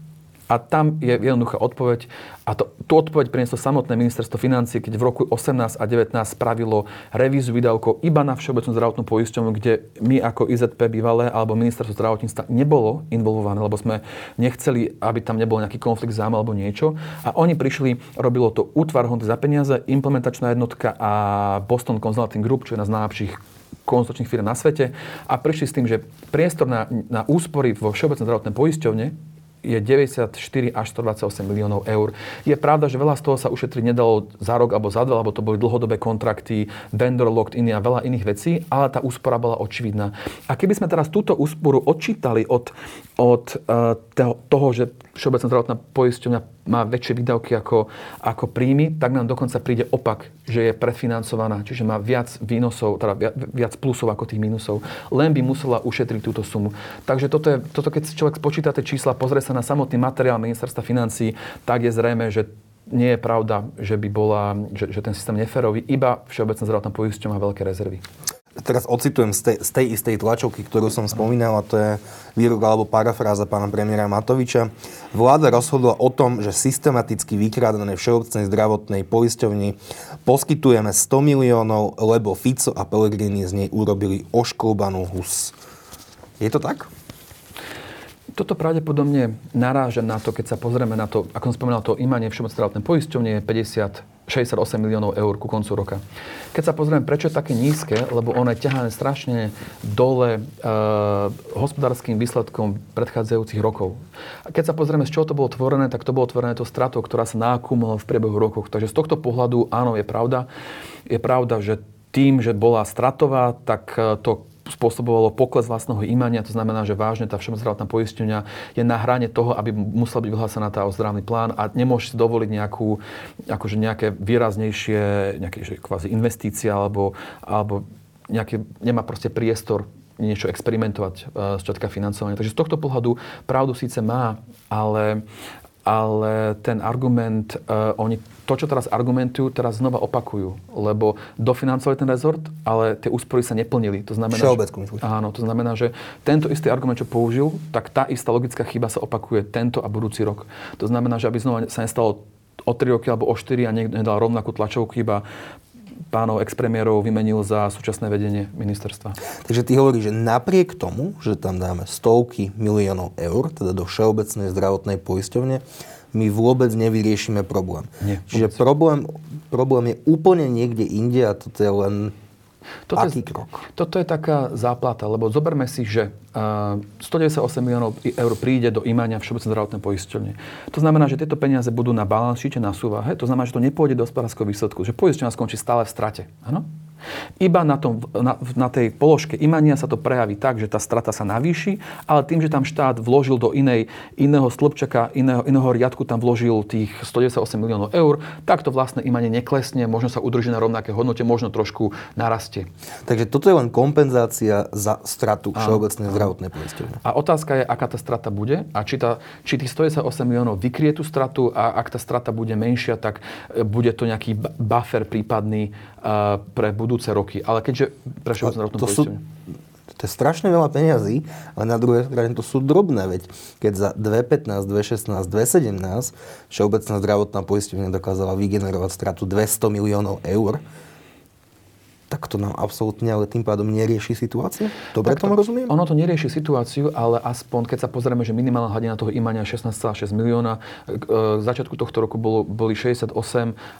A tam je jednoduchá odpoveď. A to, tú odpoveď prinieslo samotné ministerstvo financí, keď v roku 18 a 19 spravilo revíziu výdavkov iba na všeobecnú zdravotnú poisťovňu, kde my ako IZP bývalé alebo ministerstvo zdravotníctva nebolo involvované, lebo sme nechceli, aby tam nebol nejaký konflikt zájmu alebo niečo. A oni prišli, robilo to útvar hodnoty za peniaze, implementačná jednotka a Boston Consulting Group, čo je jedna z najlepších konzultačných firm na svete a prišli s tým, že priestor na, na úspory vo Všeobecnej zdravotnej poisťovne je 94 až 128 miliónov eur. Je pravda, že veľa z toho sa ušetriť nedalo za rok alebo za dva, lebo to boli dlhodobé kontrakty, vendor locked in a veľa iných vecí, ale tá úspora bola očividná. A keby sme teraz túto úsporu odčítali od, od uh, toho, že Všeobecná zdravotná poisťovňa má väčšie výdavky ako, ako príjmy, tak nám dokonca príde opak, že je predfinancovaná, čiže má viac výnosov, teda viac plusov ako tých minusov. Len by musela ušetriť túto sumu. Takže toto, je, toto keď človek spočíta tie čísla, pozrie sa na samotný materiál ministerstva financí, tak je zrejme, že nie je pravda, že by bola, že, že ten systém neferový, iba Všeobecná zdravotná poisťovňa má veľké rezervy teraz ocitujem z tej, z tej istej tlačovky, ktorú som spomínal, a to je výrok alebo parafráza pána premiéra Matoviča. Vláda rozhodla o tom, že systematicky vykrádané všeobecnej zdravotnej poisťovni poskytujeme 100 miliónov, lebo Fico a Pellegrini z nej urobili ošklobanú hus. Je to tak? Toto pravdepodobne naráža na to, keď sa pozrieme na to, ako som spomínal, to imanie všeobecnej zdravotnej poisťovne je 50 68 miliónov eur ku koncu roka. Keď sa pozrieme, prečo je také nízke, lebo ono je ťahané strašne dole e, hospodárským výsledkom predchádzajúcich rokov. A keď sa pozrieme, z čoho to bolo tvorené, tak to bolo tvorené to stratou, ktorá sa nakumulovala v priebehu rokov. Takže z tohto pohľadu áno, je pravda. Je pravda, že tým, že bola stratová, tak e, to spôsobovalo pokles vlastného imania, to znamená, že vážne tá všeobecná zdravotná poisťovňa je na hrane toho, aby musela byť vyhlásená tá ozdravný plán a nemôže si dovoliť nejakú, akože nejaké výraznejšie, nejaké že kvázi investície alebo, alebo nejaký, nemá proste priestor niečo experimentovať uh, z čatka financovania. Takže z tohto pohľadu pravdu síce má, ale ale ten argument, uh, oni to, čo teraz argumentujú, teraz znova opakujú, lebo dofinancovali ten rezort, ale tie úspory sa neplnili. To znamená, že, áno, to znamená, že tento istý argument, čo použil, tak tá istá logická chyba sa opakuje tento a budúci rok. To znamená, že aby znova sa nestalo o 3 roky alebo o 4 a niekto nedal rovnakú tlačovku iba pánov expremiérov vymenil za súčasné vedenie ministerstva. Takže ty hovoríš, že napriek tomu, že tam dáme stovky miliónov eur, teda do Všeobecnej zdravotnej poisťovne, my vôbec nevyriešime problém. Nie, Čiže problém, problém je úplne niekde inde a toto je len toto Aký je, krok? Toto je taká záplata, lebo zoberme si, že uh, 198 miliónov eur príde do imania Všeobecnej zdravotnej poisťovne. To znamená, že tieto peniaze budú na balans šíte na súvahe, to znamená, že to nepôjde do hospodárskeho výsledku, že poisťovňa skončí stále v strate. Ano? Iba na, tom, na, na tej položke imania sa to prejaví tak, že tá strata sa navýši, ale tým, že tam štát vložil do inej, iného stĺpčaka, iného, iného riadku, tam vložil tých 198 miliónov eur, tak to vlastné imanie neklesne, možno sa udrží na rovnaké hodnote, možno trošku narastie. Takže toto je len kompenzácia za stratu Všeobecnej zdravotnej poisťovne. A otázka je, aká tá strata bude a či, tá, či tých 198 miliónov vykrie tú stratu a ak tá strata bude menšia, tak e, bude to nejaký buffer prípadný uh, pre budúcnosť budúce roky. Ale keďže prešiel zdravotnú to sú, to je strašne veľa peňazí, ale na druhej strane to sú drobné, veď keď za 2015, 2016, 2017 Všeobecná zdravotná poisťovňa dokázala vygenerovať stratu 200 miliónov eur, tak to nám absolútne ale tým pádom nerieši situáciu? Dobre tomu rozumiem? Ono to nerieši situáciu, ale aspoň keď sa pozrieme, že minimálna hladina toho imania 16,6 milióna, k e, začiatku tohto roku bolo, boli 68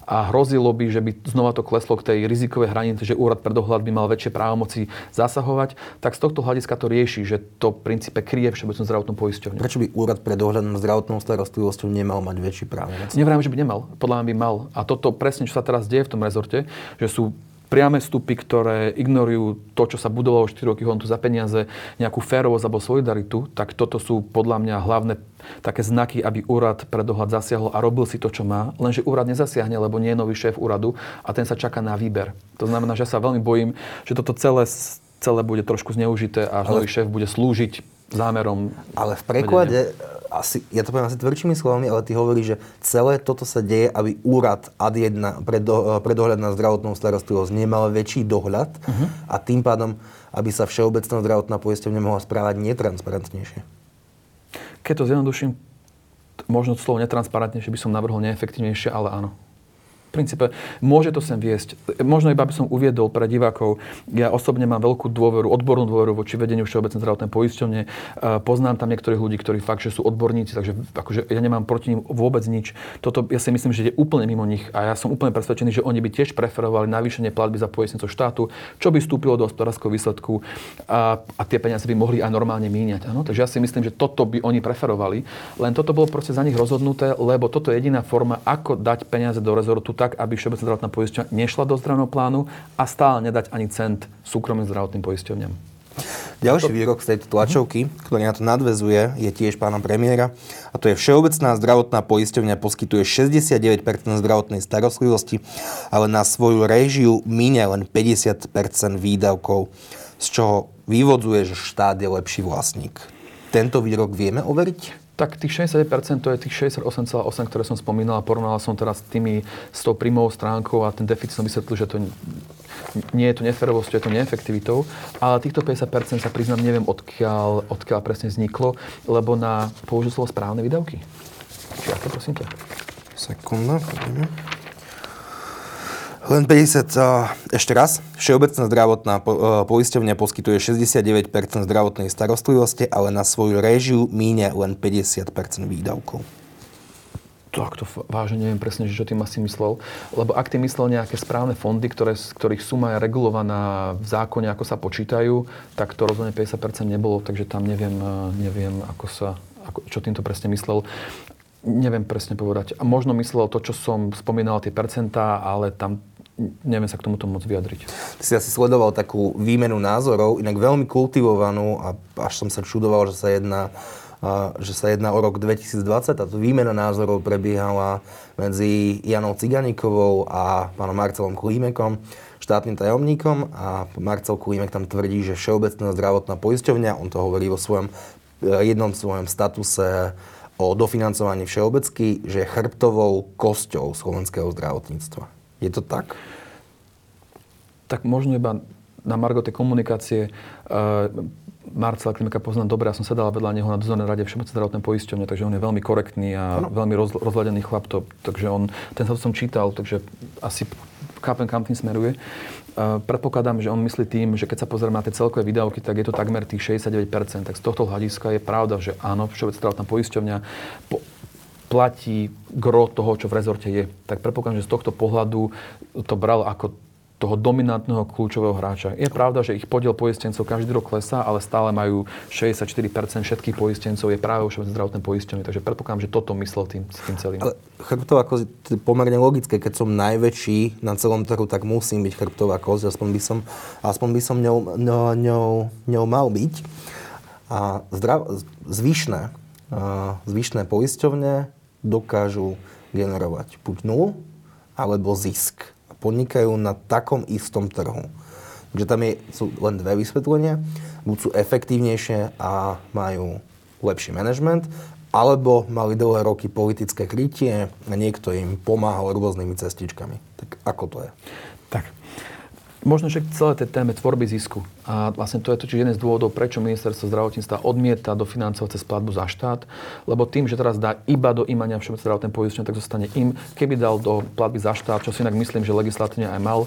a hrozilo by, že by znova to kleslo k tej rizikovej hranici, že úrad pre dohľad by mal väčšie právomoci zasahovať, tak z tohto hľadiska to rieši, že to v princípe kryje všeobecnú zdravotnú poisťovňu. Prečo by úrad pre dohľad nad zdravotnou starostlivosťou nemal mať väčší právomoc? Nevrám, že by nemal. Podľa mňa by mal. A toto presne, čo sa teraz deje v tom rezorte, že sú priame vstupy, ktoré ignorujú to, čo sa budovalo 4 roky hontu za peniaze, nejakú férovosť alebo solidaritu, tak toto sú podľa mňa hlavné také znaky, aby úrad pre dohľad zasiahol a robil si to, čo má. Lenže úrad nezasiahne, lebo nie je nový šéf úradu a ten sa čaká na výber. To znamená, že sa veľmi bojím, že toto celé, celé bude trošku zneužité a Ale... nový šéf bude slúžiť zámerom. Ale v preklade vedenia asi, ja to poviem asi tvrdšími slovami, ale ty hovoríš, že celé toto sa deje, aby úrad AD1 pre, do, pre dohľad na zdravotnú starostlivosť nemal väčší dohľad uh-huh. a tým pádom, aby sa všeobecná zdravotná poisťovňa mohla správať netransparentnejšie. Keď to zjednoduším, možno slovo netransparentnejšie by som navrhol neefektívnejšie, ale áno princípe môže to sem viesť. Možno iba by som uviedol pre divákov, ja osobne mám veľkú dôveru, odbornú dôveru voči vedeniu Všeobecnej zdravotnej poisťovne. E, poznám tam niektorých ľudí, ktorí fakt, že sú odborníci, takže akože ja nemám proti ním vôbec nič. Toto ja si myslím, že je úplne mimo nich a ja som úplne presvedčený, že oni by tiež preferovali navýšenie platby za poistnicu štátu, čo by vstúpilo do hospodárskeho výsledku a, a tie peniaze by mohli aj normálne míňať. Ano? Takže ja si myslím, že toto by oni preferovali. Len toto bolo proste za nich rozhodnuté, lebo toto je jediná forma, ako dať peniaze do rezortu tak, aby Všeobecná zdravotná poisťovňa nešla do zdravotného plánu a stále nedať ani cent súkromným zdravotným poisťovňam. Ďalší výrok z tejto tlačovky, ktorý na to nadvezuje, je tiež pána premiéra. A to je Všeobecná zdravotná poisťovňa poskytuje 69% zdravotnej starostlivosti, ale na svoju réžiu míňa len 50% výdavkov, z čoho vyvodzuje, že štát je lepší vlastník. Tento výrok vieme overiť? Tak tých 69% to je tých 68,8, ktoré som spomínal a porovnal som teraz tými, s tou príjmovou stránkou a ten deficit som vysvetlil, že to nie je to neferovosťou, je to neefektivitou, ale týchto 50% sa priznám, neviem odkiaľ, odkiaľ presne vzniklo, lebo na použil slovo správne výdavky. Či aké, prosím ťa? Sekunda, poďme. Len 50, ešte raz. Všeobecná zdravotná poisťovňa poskytuje 69% zdravotnej starostlivosti, ale na svoju réžiu míňa len 50% výdavkov. Tak to vážne neviem presne, čo tým asi myslel. Lebo ak tým myslel nejaké správne fondy, ktoré, ktorých suma je regulovaná v zákone, ako sa počítajú, tak to rozhodne 50% nebolo, takže tam neviem, neviem ako sa, ako, čo týmto presne myslel. Neviem presne povedať. A možno myslel to, čo som spomínal, tie percentá, ale tam neviem sa k tomuto moc vyjadriť. Ty si asi sledoval takú výmenu názorov, inak veľmi kultivovanú a až som sa čudoval, že sa jedná že sa jedná o rok 2020. Táto výmena názorov prebiehala medzi Janou Ciganikovou a pánom Marcelom Klímekom, štátnym tajomníkom a Marcel Klímek tam tvrdí, že Všeobecná zdravotná poisťovňa, on to hovorí vo svojom jednom svojom statuse o dofinancovaní všeobecky, že chrbtovou kosťou slovenského zdravotníctva. Je to tak? Tak možno iba na margo tej komunikácie. Uh, Marcela Klimeka poznám dobre, ja som sedala vedľa neho na dozornej rade Všeobecnej zdravotnej poisťovne, takže on je veľmi korektný a ano. veľmi roz, rozhľadený chlap. To, takže on, ten sa som čítal, takže asi chápem, kam tým smeruje. Uh, predpokladám, že on myslí tým, že keď sa pozrieme na tie celkové výdavky, tak je to takmer tých 69%. Tak z tohto hľadiska je pravda, že áno, Všeobecná zdravotná poisťovňa po, platí gro toho, čo v rezorte je. Tak predpokladám, že z tohto pohľadu to bral ako toho dominantného kľúčového hráča. Je pravda, že ich podiel poistencov každý rok klesá, ale stále majú 64% všetkých poistencov je práve už zdravotné poistenie. Takže predpokladám, že toto myslel tým, tým celým. Ale chrbtová koz je pomerne logické. Keď som najväčší na celom trhu, tak musím byť chrbtová koz. Aspoň by som, aspoň by som ňou, ňou, ňou, ňou mal byť. A zdrav, zvyšné, zvyšné poisťovne dokážu generovať buď nulu, alebo zisk podnikajú na takom istom trhu. Takže tam je, sú len dve vysvetlenia. Buď sú efektívnejšie a majú lepší manažment, alebo mali dlhé roky politické krytie a niekto im pomáhal rôznymi cestičkami. Tak ako to je? Tak, možno však celé tej téme tvorby zisku. A vlastne to je totiž jeden z dôvodov, prečo ministerstvo zdravotníctva odmieta dofinancovať cez platbu za štát, lebo tým, že teraz dá iba do imania všeobecné zdravotné poistenie, tak zostane im. Keby dal do platby za štát, čo si inak myslím, že legislatívne aj mal,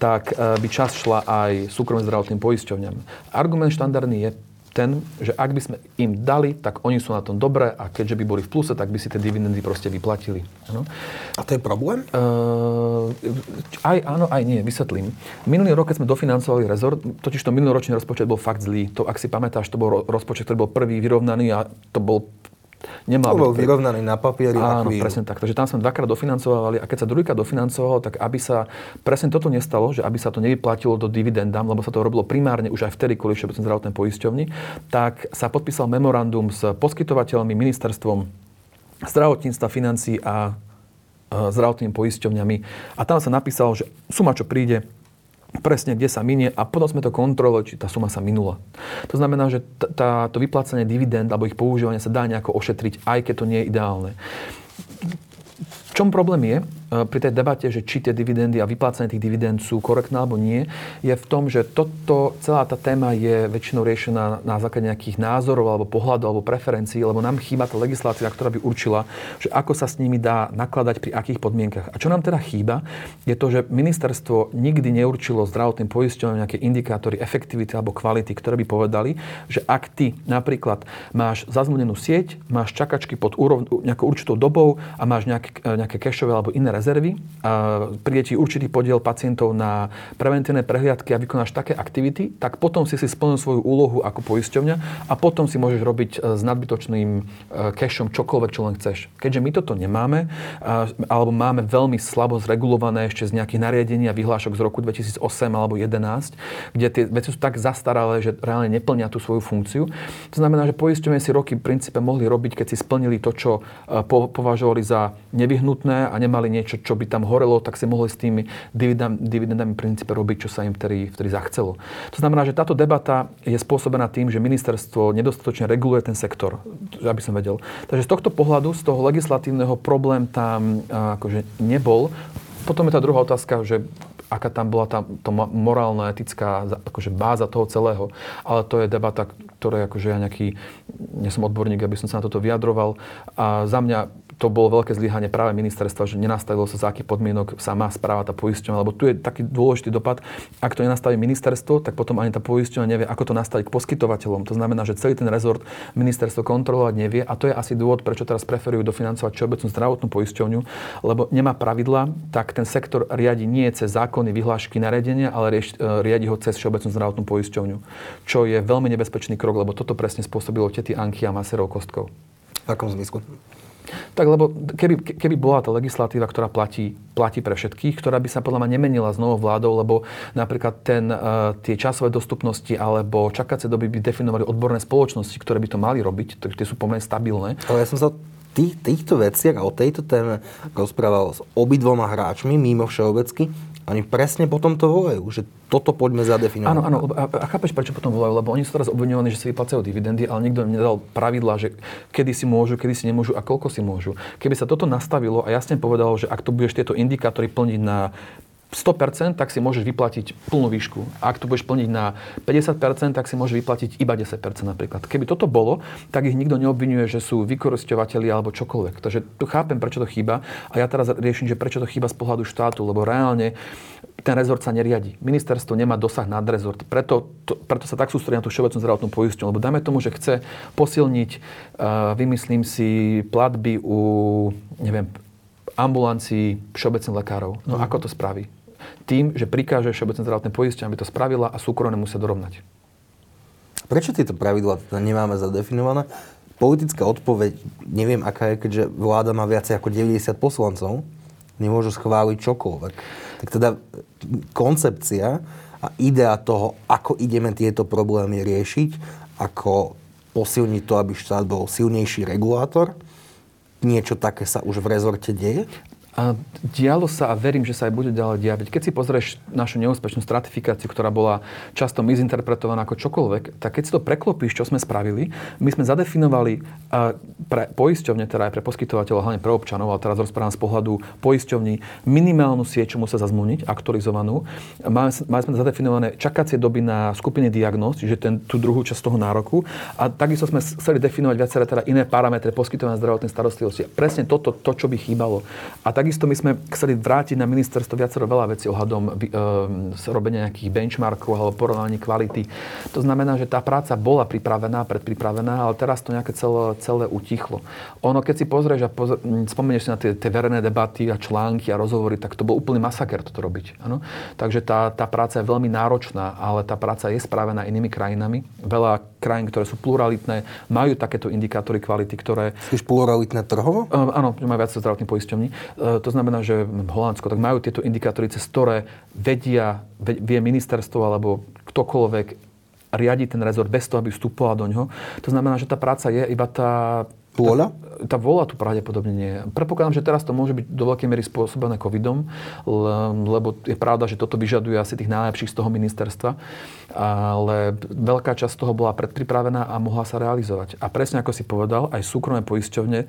tak eh, by čas šla aj súkromným zdravotným poisťovňam. Argument štandardný je ten, že ak by sme im dali, tak oni sú na tom dobré a keďže by boli v pluse, tak by si tie dividendy proste vyplatili. Ano? A to je problém? Uh, aj áno, aj nie. Vysvetlím. Minulý rok, keď sme dofinancovali rezort, totiž to minuloročný rozpočet bol fakt zlý. To, ak si pamätáš, to bol rozpočet, ktorý bol prvý vyrovnaný a to bol Nemal to bol byť vyrovnaný na papieri Áno, presne tak. Takže tam sme dvakrát dofinancovali a keď sa druhýkrát dofinancovalo, tak aby sa presne toto nestalo, že aby sa to nevyplatilo do dividendám, lebo sa to robilo primárne už aj vtedy kvôli Všeobecnej zdravotnej poisťovni, tak sa podpísal memorandum s poskytovateľmi, ministerstvom zdravotníctva, financií a zdravotnými poisťovňami. A tam sa napísalo, že suma, čo príde, presne, kde sa minie a potom sme to kontrolovali, či tá suma sa minula. To znamená, že tá, to vyplácanie dividend alebo ich používanie sa dá nejako ošetriť, aj keď to nie je ideálne. V čom problém je? Eh, pri tej debate, že či tie dividendy a vyplácanie tých dividend sú korektné alebo nie, je v tom, že toto, celá tá téma je väčšinou riešená na základe nejakých názorov alebo pohľadov alebo preferencií, lebo nám chýba tá legislatíva, ktorá by určila, že ako sa s nimi dá nakladať pri akých podmienkach. A čo nám teda chýba, je to, že ministerstvo nikdy neurčilo zdravotným poisťovňom nejaké indikátory efektivity alebo kvality, ktoré by povedali, že ak ty napríklad máš zazmluvnenú sieť, máš čakačky pod úrov, nejakou určitou dobou a máš nejaké, nejaké kešové alebo iné rezervy, ti určitý podiel pacientov na preventívne prehliadky a vykonáš také aktivity, tak potom si si splnil svoju úlohu ako poisťovňa a potom si môžeš robiť e, s nadbytočným e, cashom čokoľvek, čo len chceš. Keďže my toto nemáme, alebo máme veľmi slabo zregulované ešte z nejakých nariadení a vyhlášok z roku 2008 alebo 2011, kde tie veci sú tak zastaralé, že reálne neplnia tú svoju funkciu. To znamená, že poisťovne si roky v princípe mohli robiť, keď si splnili to, čo e, považovali za nevyhnutné a nemali niečo niečo, čo by tam horelo, tak si mohli s tými dividendami, v princípe robiť, čo sa im vtedy, vtedy zachcelo. To znamená, že táto debata je spôsobená tým, že ministerstvo nedostatočne reguluje ten sektor, aby som vedel. Takže z tohto pohľadu, z toho legislatívneho problém tam akože nebol. Potom je tá druhá otázka, že aká tam bola tá, tá morálna, etická akože báza toho celého. Ale to je debata, ktoré akože ja nejaký, nie som odborník, aby som sa na toto vyjadroval. A za mňa to bolo veľké zlyhanie práve ministerstva, že nenastavilo sa za akých podmienok sa má správa tá poisťovňa, lebo tu je taký dôležitý dopad. Ak to nenastaví ministerstvo, tak potom ani tá poisťovňa nevie, ako to nastaviť k poskytovateľom. To znamená, že celý ten rezort ministerstvo kontrolovať nevie a to je asi dôvod, prečo teraz preferujú dofinancovať všeobecnú zdravotnú poisťovňu, lebo nemá pravidla, tak ten sektor riadi nie cez zákony, vyhlášky, nariadenia, ale rieš, e, riadi ho cez všeobecnú zdravotnú poisťovňu, čo je veľmi nebezpečný krok, lebo toto presne spôsobilo tety Anky a Maserov kostkov. V akom zmyslu? Tak lebo keby, keby bola tá legislatíva, ktorá platí, platí pre všetkých, ktorá by sa podľa mňa nemenila s novou vládou, lebo napríklad ten, uh, tie časové dostupnosti alebo čakacie doby by definovali odborné spoločnosti, ktoré by to mali robiť, takže tie sú pomerne stabilné. Ale ja som sa tých, týchto veciach a o tejto téme rozprával s obidvoma hráčmi mimo všeobecky. Oni presne potom to volajú, že toto poďme zadefinovať. Áno, áno. A, a chápeš, prečo potom volajú? Lebo oni sú teraz obviňovaní, že si vyplácajú dividendy, ale nikto im nedal pravidla, že kedy si môžu, kedy si nemôžu a koľko si môžu. Keby sa toto nastavilo a jasne povedalo, že ak tu budeš tieto indikátory plniť na 100%, tak si môžeš vyplatiť plnú výšku. A ak to budeš plniť na 50%, tak si môžeš vyplatiť iba 10% napríklad. Keby toto bolo, tak ich nikto neobvinuje, že sú vykoristovateľi alebo čokoľvek. Takže tu chápem, prečo to chýba. A ja teraz riešim, že prečo to chýba z pohľadu štátu, lebo reálne ten rezort sa neriadi. Ministerstvo nemá dosah nad rezort. Preto, to, preto sa tak sústredí na tú všeobecnú zdravotnú poisťovňu. Lebo dajme tomu, že chce posilniť, uh, vymyslím si, platby u, neviem, ambulancii všeobecných lekárov. No mm. ako to spraví? Tým, že prikáže všeobecné zdravotné poisťovne, aby to spravila a súkromné musia dorovnať. Prečo tieto pravidlá teda nemáme zadefinované? Politická odpoveď, neviem aká je, keďže vláda má viacej ako 90 poslancov, nemôžu schváliť čokoľvek. Tak teda koncepcia a idea toho, ako ideme tieto problémy riešiť, ako posilniť to, aby štát bol silnejší regulátor, niečo také sa už v rezorte deje? A dialo sa a verím, že sa aj bude ďalej diať. Keď si pozrieš našu neúspešnú stratifikáciu, ktorá bola často mizinterpretovaná ako čokoľvek, tak keď si to preklopíš, čo sme spravili, my sme zadefinovali pre poisťovne, teda aj pre poskytovateľov, hlavne pre občanov, ale teraz rozprávam z pohľadu poisťovní, minimálnu sieť, čo musia zazmluvniť, aktualizovanú. Mali, mali sme zadefinované čakacie doby na skupiny diagnóz, čiže ten, tú druhú časť toho nároku. A takisto sme chceli definovať viaceré teda iné parametre poskytovania zdravotnej starostlivosti. Presne toto, to, čo by chýbalo. A tak Takisto my sme chceli vrátiť na ministerstvo viacero veľa vecí ohľadom e, robenia nejakých benchmarkov alebo porovnaní kvality. To znamená, že tá práca bola pripravená, predpripravená, ale teraz to nejaké celé, celé utichlo. Ono, keď si pozrieš a pozr- spomenieš si na tie, tie verejné debaty a články a rozhovory, tak to bol úplný masaker toto robiť. Ano? Takže tá, tá práca je veľmi náročná, ale tá práca je spravená inými krajinami. Veľa krajín, ktoré sú pluralitné, majú takéto indikátory kvality, ktoré... Chceš pluralitné trhovo? Uh, áno, majú viac zdravotných poisťovní. Uh, to znamená, že Holandsko tak majú tieto indikátory, cez ktoré vedia, vie ministerstvo alebo ktokoľvek riadi ten rezort bez toho, aby vstupovala do ňoho. To znamená, že tá práca je iba tá Vôľa? Tá, tá vôľa tu pravdepodobne nie je. Predpokladám, že teraz to môže byť do veľkej miery spôsobené covidom, lebo je pravda, že toto vyžaduje asi tých najlepších z toho ministerstva, ale veľká časť toho bola predpripravená a mohla sa realizovať. A presne ako si povedal, aj súkromné poisťovne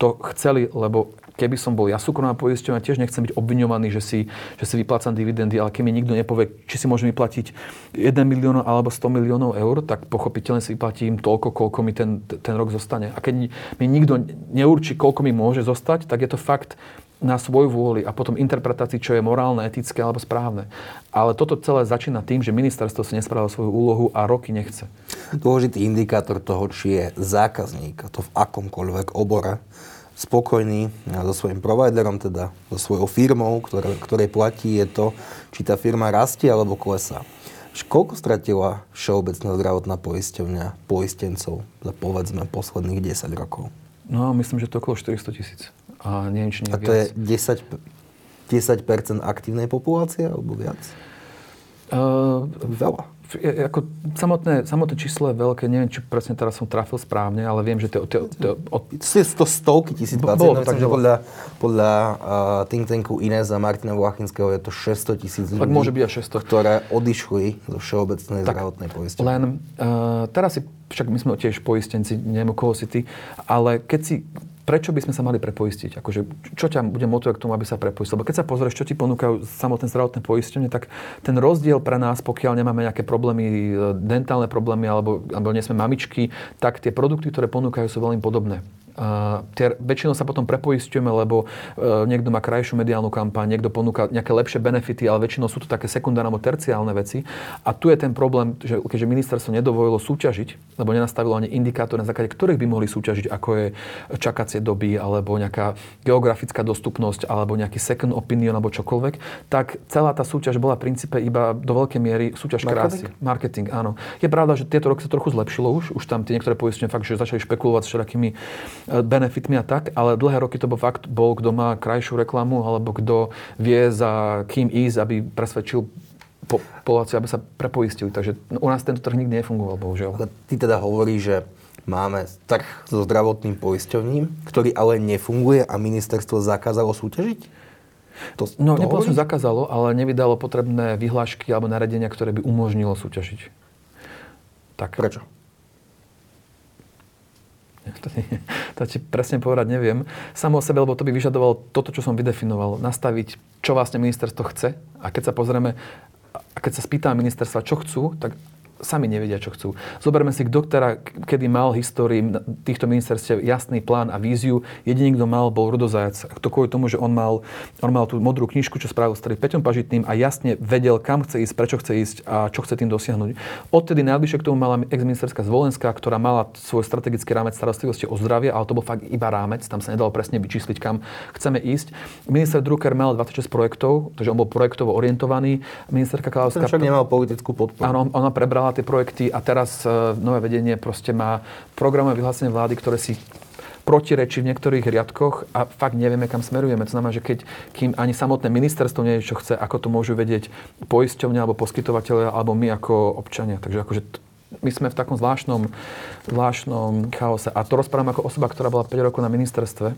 to chceli, lebo keby som bol ja súkromná poisťovňa, tiež nechcem byť obviňovaný, že si, že si vyplácam dividendy, ale keď mi nikto nepovie, či si môžem vyplatiť 1 milión alebo 100 miliónov eur, tak pochopiteľne si vyplatím toľko, koľko mi ten, ten rok zostane. A keď mi nikto neurčí, koľko mi môže zostať, tak je to fakt na svoj vôli a potom interpretácii, čo je morálne, etické alebo správne. Ale toto celé začína tým, že ministerstvo si nespravilo svoju úlohu a roky nechce. Dôležitý indikátor toho, či je zákazník, a to v akomkoľvek obore, spokojný so svojím providerom, teda so svojou firmou, ktoré, ktorej platí, je to, či tá firma rastie alebo klesá. Koľko stratila Všeobecná zdravotná poisťovňa poistencov za povedzme posledných 10 rokov? No, myslím, že to okolo 400 tisíc. A neviem, či nie A to viac. je 10, 10% aktívnej populácie alebo viac? Uh, Veľa ako samotné, samotné číslo je veľké, neviem, či presne teraz som trafil správne, ale viem, že to... to, to od... To stovky tisíc pacientov, takže podľa, podľa uh, think tanku Inés a Martina Vlachinského je to 600 tisíc ľudí, tak môže byť aj 600. ktoré odišli zo všeobecnej tak, zdravotnej poistenia. Len uh, teraz si, však my sme tiež poistenci, neviem, koho si ty, ale keď si prečo by sme sa mali prepoistiť? Akože, čo ťa bude motivovať k tomu, aby sa prepoistil? Lebo keď sa pozrieš, čo ti ponúkajú samotné zdravotné poistenie, tak ten rozdiel pre nás, pokiaľ nemáme nejaké problémy, e, dentálne problémy alebo, alebo nie sme mamičky, tak tie produkty, ktoré ponúkajú, sú veľmi podobné. Uh, tie, väčšinou sa potom prepoistujeme, lebo uh, niekto má krajšiu mediálnu kampaň, niekto ponúka nejaké lepšie benefity, ale väčšinou sú to také sekundárne alebo terciálne veci. A tu je ten problém, že keďže ministerstvo nedovolilo súťažiť, lebo nenastavilo ani indikátory, na základe ktorých by mohli súťažiť, ako je čakacie doby, alebo nejaká geografická dostupnosť, alebo nejaký second opinion, alebo čokoľvek, tak celá tá súťaž bola v princípe iba do veľkej miery súťaž Marketing? krásy. Marketing, áno. Je pravda, že tieto roky sa trochu zlepšilo už, už tam tie niektoré poistenie fakt, že začali špekulovať s všelakými benefitmi a tak, ale dlhé roky to bol fakt, bol, kto má krajšiu reklamu, alebo kto vie za kým ísť, aby presvedčil populáciu, aby sa prepoistili. Takže u nás tento trh nikdy nefungoval, bohužiaľ. Ty teda hovoríš, že Máme trh so zdravotným poisťovním, ktorý ale nefunguje a ministerstvo zakázalo súťažiť? To, no, to som zakázalo, ale nevydalo potrebné vyhlášky alebo naredenia, ktoré by umožnilo súťažiť. Tak. Prečo? To, ti presne povedať neviem. Samo o sebe, lebo to by vyžadovalo toto, čo som vydefinoval. Nastaviť, čo vlastne ministerstvo chce. A keď sa pozrieme, a keď sa spýta ministerstva, čo chcú, tak sami nevedia, čo chcú. Zoberme si, kto ktorá, kedy mal histórii týchto ministerstiev jasný plán a víziu. Jediný, kto mal, bol Rudozajac. To kvôli tomu, že on mal, on mal tú modrú knižku, čo spravil s Peťom Pažitným a jasne vedel, kam chce ísť, prečo chce ísť a čo chce tým dosiahnuť. Odtedy najbližšie k tomu mala ex-ministerská Zvolenská, ktorá mala svoj strategický rámec starostlivosti o zdravie, ale to bol fakt iba rámec, tam sa nedalo presne vyčísliť, kam chceme ísť. Minister Drucker mal 26 projektov, takže on bol projektovo orientovaný. Ministerka Klauská... Však nemal politickú podporu. Áno, ona prebrala tie projekty a teraz e, nové vedenie proste má programové vyhlásenie vlády, ktoré si protirečí v niektorých riadkoch a fakt nevieme, kam smerujeme. To znamená, že keď, kým ani samotné ministerstvo nevie, čo chce, ako to môžu vedieť poisťovňa alebo poskytovateľia alebo my ako občania. Takže akože my sme v takom zvláštnom, zvláštnom chaose. A to rozprávam ako osoba, ktorá bola 5 rokov na ministerstve e,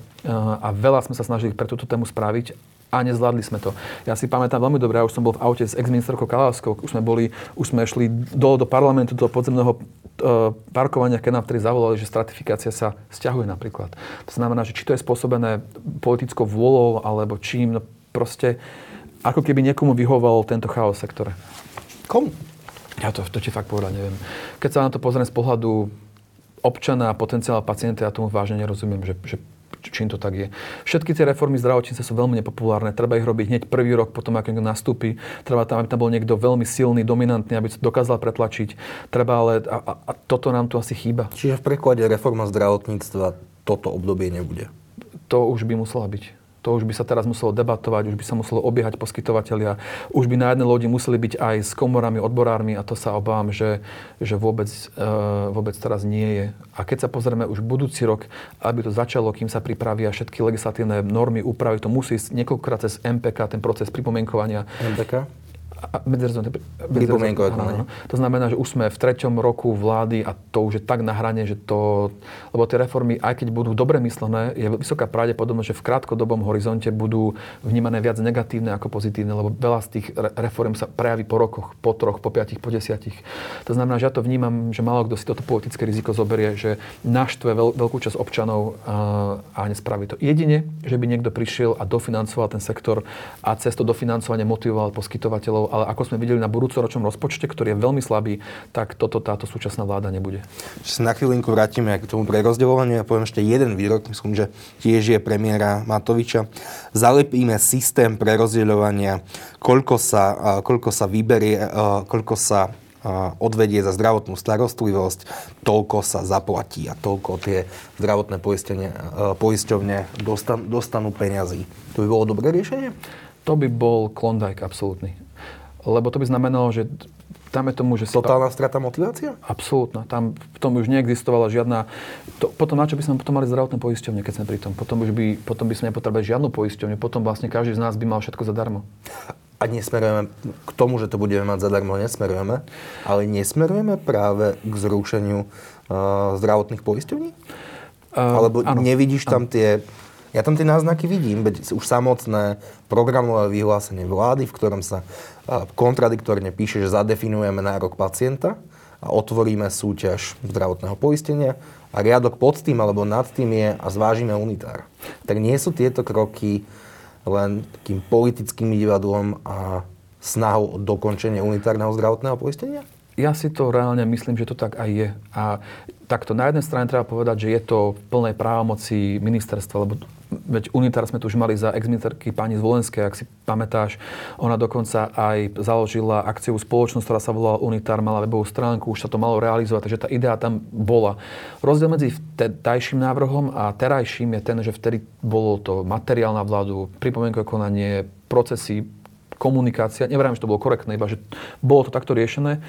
a veľa sme sa snažili pre túto tému spraviť a nezvládli sme to. Ja si pamätám veľmi dobre, ja už som bol v aute s ex-ministerkou Kalávskou, už sme boli, už sme šli do, do parlamentu, do podzemného uh, parkovania, keď nám vtedy zavolali, že stratifikácia sa stiahuje napríklad. To znamená, že či to je spôsobené politickou vôľou, alebo čím, no proste ako keby niekomu vyhoval tento chaos sektore. Komu? Ja to, to ti fakt povedať neviem. Keď sa na to pozriem z pohľadu občana a potenciálneho pacienta, ja tomu vážne nerozumiem, že, že čím to tak je. Všetky tie reformy zdravotníctva sú veľmi nepopulárne. Treba ich robiť hneď prvý rok, potom ako niekto nastúpi. Treba tam, aby tam bol niekto veľmi silný, dominantný, aby to dokázal pretlačiť. Treba ale, a, a, a toto nám tu asi chýba. Čiže v preklade reforma zdravotníctva toto obdobie nebude? To už by musela byť. To už by sa teraz muselo debatovať, už by sa muselo obiehať poskytovateľia, už by na jednej lodi museli byť aj s komorami, odborármi a to sa obávam, že, že vôbec, uh, vôbec teraz nie je. A keď sa pozrieme už budúci rok, aby to začalo, kým sa pripravia všetky legislatívne normy, úpravy, to musí ísť niekoľkokrát cez MPK, ten proces pripomienkovania. MPK? Pripomienkové konanie. To znamená, že už sme v treťom roku vlády a to už je tak na hrane, že to... Lebo tie reformy, aj keď budú dobre myslené, je vysoká pravdepodobnosť, že v krátkodobom horizonte budú vnímané viac negatívne ako pozitívne, lebo veľa z tých reform sa prejaví po rokoch, po troch, po piatich, po desiatich. To znamená, že ja to vnímam, že málo kto si toto politické riziko zoberie, že naštve veľ, veľkú časť občanov a, a nespraví to. Jedine, že by niekto prišiel a dofinancoval ten sektor a cez to dofinancovanie motivoval poskytovateľov ale ako sme videli na budúcoročnom rozpočte, ktorý je veľmi slabý, tak toto táto súčasná vláda nebude. Sa na chvíľinku vrátime k tomu prerozdeľovaniu. Ja poviem ešte jeden výrok, myslím, že tiež je premiéra Matoviča. Zalepíme systém prerozdeľovania, koľko sa, koľko sa vyberie, koľko sa odvedie za zdravotnú starostlivosť, toľko sa zaplatí a toľko tie zdravotné poisťovne dostanú, dostanú peňazí. To by bolo dobré riešenie? To by bol klondajk absolútny lebo to by znamenalo, že tam je tomu, že... Totálna strata motivácia? Absolútna. Tam v tom už neexistovala žiadna... To, potom na čo by sme potom mali zdravotné poisťovne, keď sme pri tom? Potom, už by, potom by sme nepotrebovali žiadnu poisťovňu. Potom vlastne každý z nás by mal všetko zadarmo. A nesmerujeme k tomu, že to budeme mať zadarmo, nesmerujeme. Ale nesmerujeme práve k zrušeniu uh, zdravotných poisťovní? Uh, Alebo áno, nevidíš tam áno. tie ja tam tie náznaky vidím, veď už samotné programové vyhlásenie vlády, v ktorom sa kontradiktorne píše, že zadefinujeme nárok pacienta a otvoríme súťaž zdravotného poistenia a riadok pod tým alebo nad tým je a zvážime unitár. Tak nie sú tieto kroky len takým politickým divadlom a snahou o dokončenie unitárneho zdravotného poistenia? Ja si to reálne myslím, že to tak aj je. A takto na jednej strane treba povedať, že je to v plnej právomoci ministerstva, lebo veď unitár sme tu už mali za exministerky pani Zvolenské, ak si pamätáš. Ona dokonca aj založila akciu spoločnosť, ktorá sa volala Unitár, mala webovú stránku, už sa to malo realizovať, takže tá idea tam bola. Rozdiel medzi tajším návrhom a terajším je ten, že vtedy bolo to materiál na vládu, pripomienkové konanie, procesy, komunikácia. Neverím, že to bolo korektné, iba že bolo to takto riešené.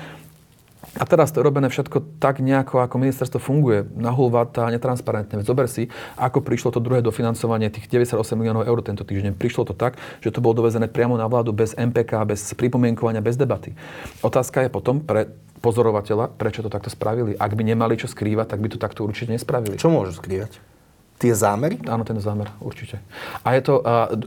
A teraz to je robené všetko tak nejako, ako ministerstvo funguje, nahulvatá, netransparentne. Zober si, ako prišlo to druhé dofinancovanie tých 98 miliónov eur tento týždeň. Prišlo to tak, že to bolo dovezené priamo na vládu bez MPK, bez pripomienkovania, bez debaty. Otázka je potom pre pozorovateľa, prečo to takto spravili. Ak by nemali čo skrývať, tak by to takto určite nespravili. Čo môžu skrývať? Tie zámery? Áno, ten zámer, určite. A je to,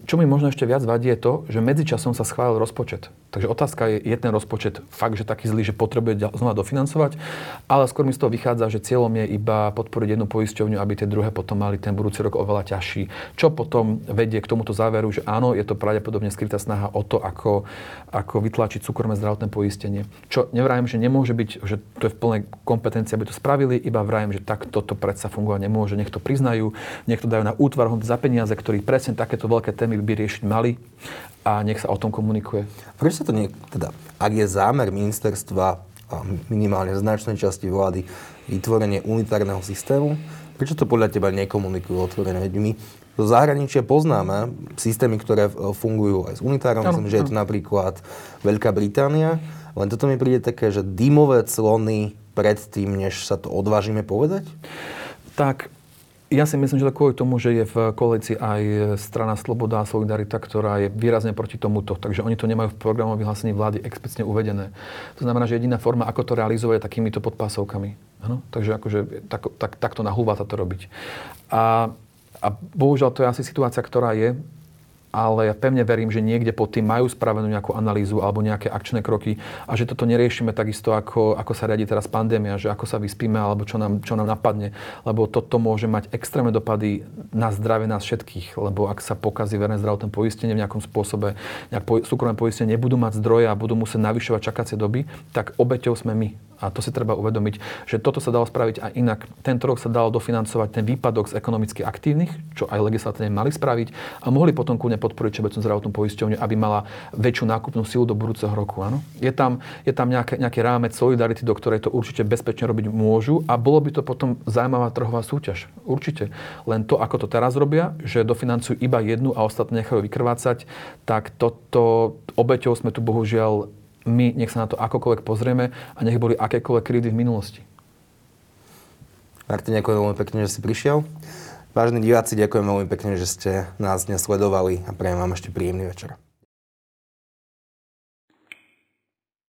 čo mi možno ešte viac vadí, je to, že medzičasom sa schválil rozpočet. Takže otázka je, je ten rozpočet fakt, že taký zlý, že potrebuje znova dofinancovať, ale skôr mi z toho vychádza, že cieľom je iba podporiť jednu poisťovňu, aby tie druhé potom mali ten budúci rok oveľa ťažší. Čo potom vedie k tomuto záveru, že áno, je to pravdepodobne skrytá snaha o to, ako, ako vytlačiť súkromné zdravotné poistenie. Čo nevrajím, že nemôže byť, že to je v plnej kompetencii, aby to spravili, iba vrajím, že tak toto predsa fungovať nemôže, nech to priznajú, nech to dajú na útvar za peniaze, ktorí presne takéto veľké témy by riešiť mali a nech sa o tom komunikuje. Prečo sa to nie, teda, ak je zámer ministerstva a minimálne v značnej časti vlády vytvorenie unitárneho systému, prečo to podľa teba nekomunikujú otvorene? Veď my zo zahraničia poznáme systémy, ktoré fungujú aj s unitárom. Myslím, že je to napríklad Veľká Británia. Len toto mi príde také, že dymové clony pred tým, než sa to odvážime povedať? Tak ja si myslím, že to kvôli tomu, že je v koalícii aj strana Sloboda a Solidarita, ktorá je výrazne proti tomuto. Takže oni to nemajú v programovom vyhlásení vlády explicitne uvedené. To znamená, že jediná forma, ako to realizovať, je takýmito podpásovkami. Ano? Takže akože tak, tak, takto nahúva to robiť. A, a bohužiaľ to je asi situácia, ktorá je ale ja pevne verím, že niekde pod tým majú spravenú nejakú analýzu alebo nejaké akčné kroky a že toto neriešime takisto, ako, ako sa riadi teraz pandémia, že ako sa vyspíme alebo čo nám, čo nám napadne, lebo toto môže mať extrémne dopady na zdravie nás všetkých, lebo ak sa pokazí verejné zdravotné poistenie v nejakom spôsobe, nejak po, súkromné poistenie nebudú mať zdroje a budú musieť navyšovať čakacie doby, tak obeťou sme my. A to si treba uvedomiť, že toto sa dalo spraviť aj inak. Tento rok sa dalo dofinancovať ten výpadok z ekonomicky aktívnych, čo aj legislatívne mali spraviť a mohli potom kúne podporiť Všeobecnú zdravotnú poisťovňu, aby mala väčšiu nákupnú silu do budúceho roku. Áno? Je tam, je tam nejaké, nejaký rámec solidarity, do ktorej to určite bezpečne robiť môžu a bolo by to potom zaujímavá trhová súťaž. Určite. Len to, ako to teraz robia, že dofinancujú iba jednu a ostatné nechajú vykrvácať, tak toto obeťou sme tu bohužiaľ my nech sa na to akokoľvek pozrieme a nech boli akékoľvek krivdy v minulosti. Martin, ďakujem veľmi pekne, že si prišiel. Vážení diváci, ďakujem veľmi pekne, že ste nás dnes sledovali a prajem vám ešte príjemný večer.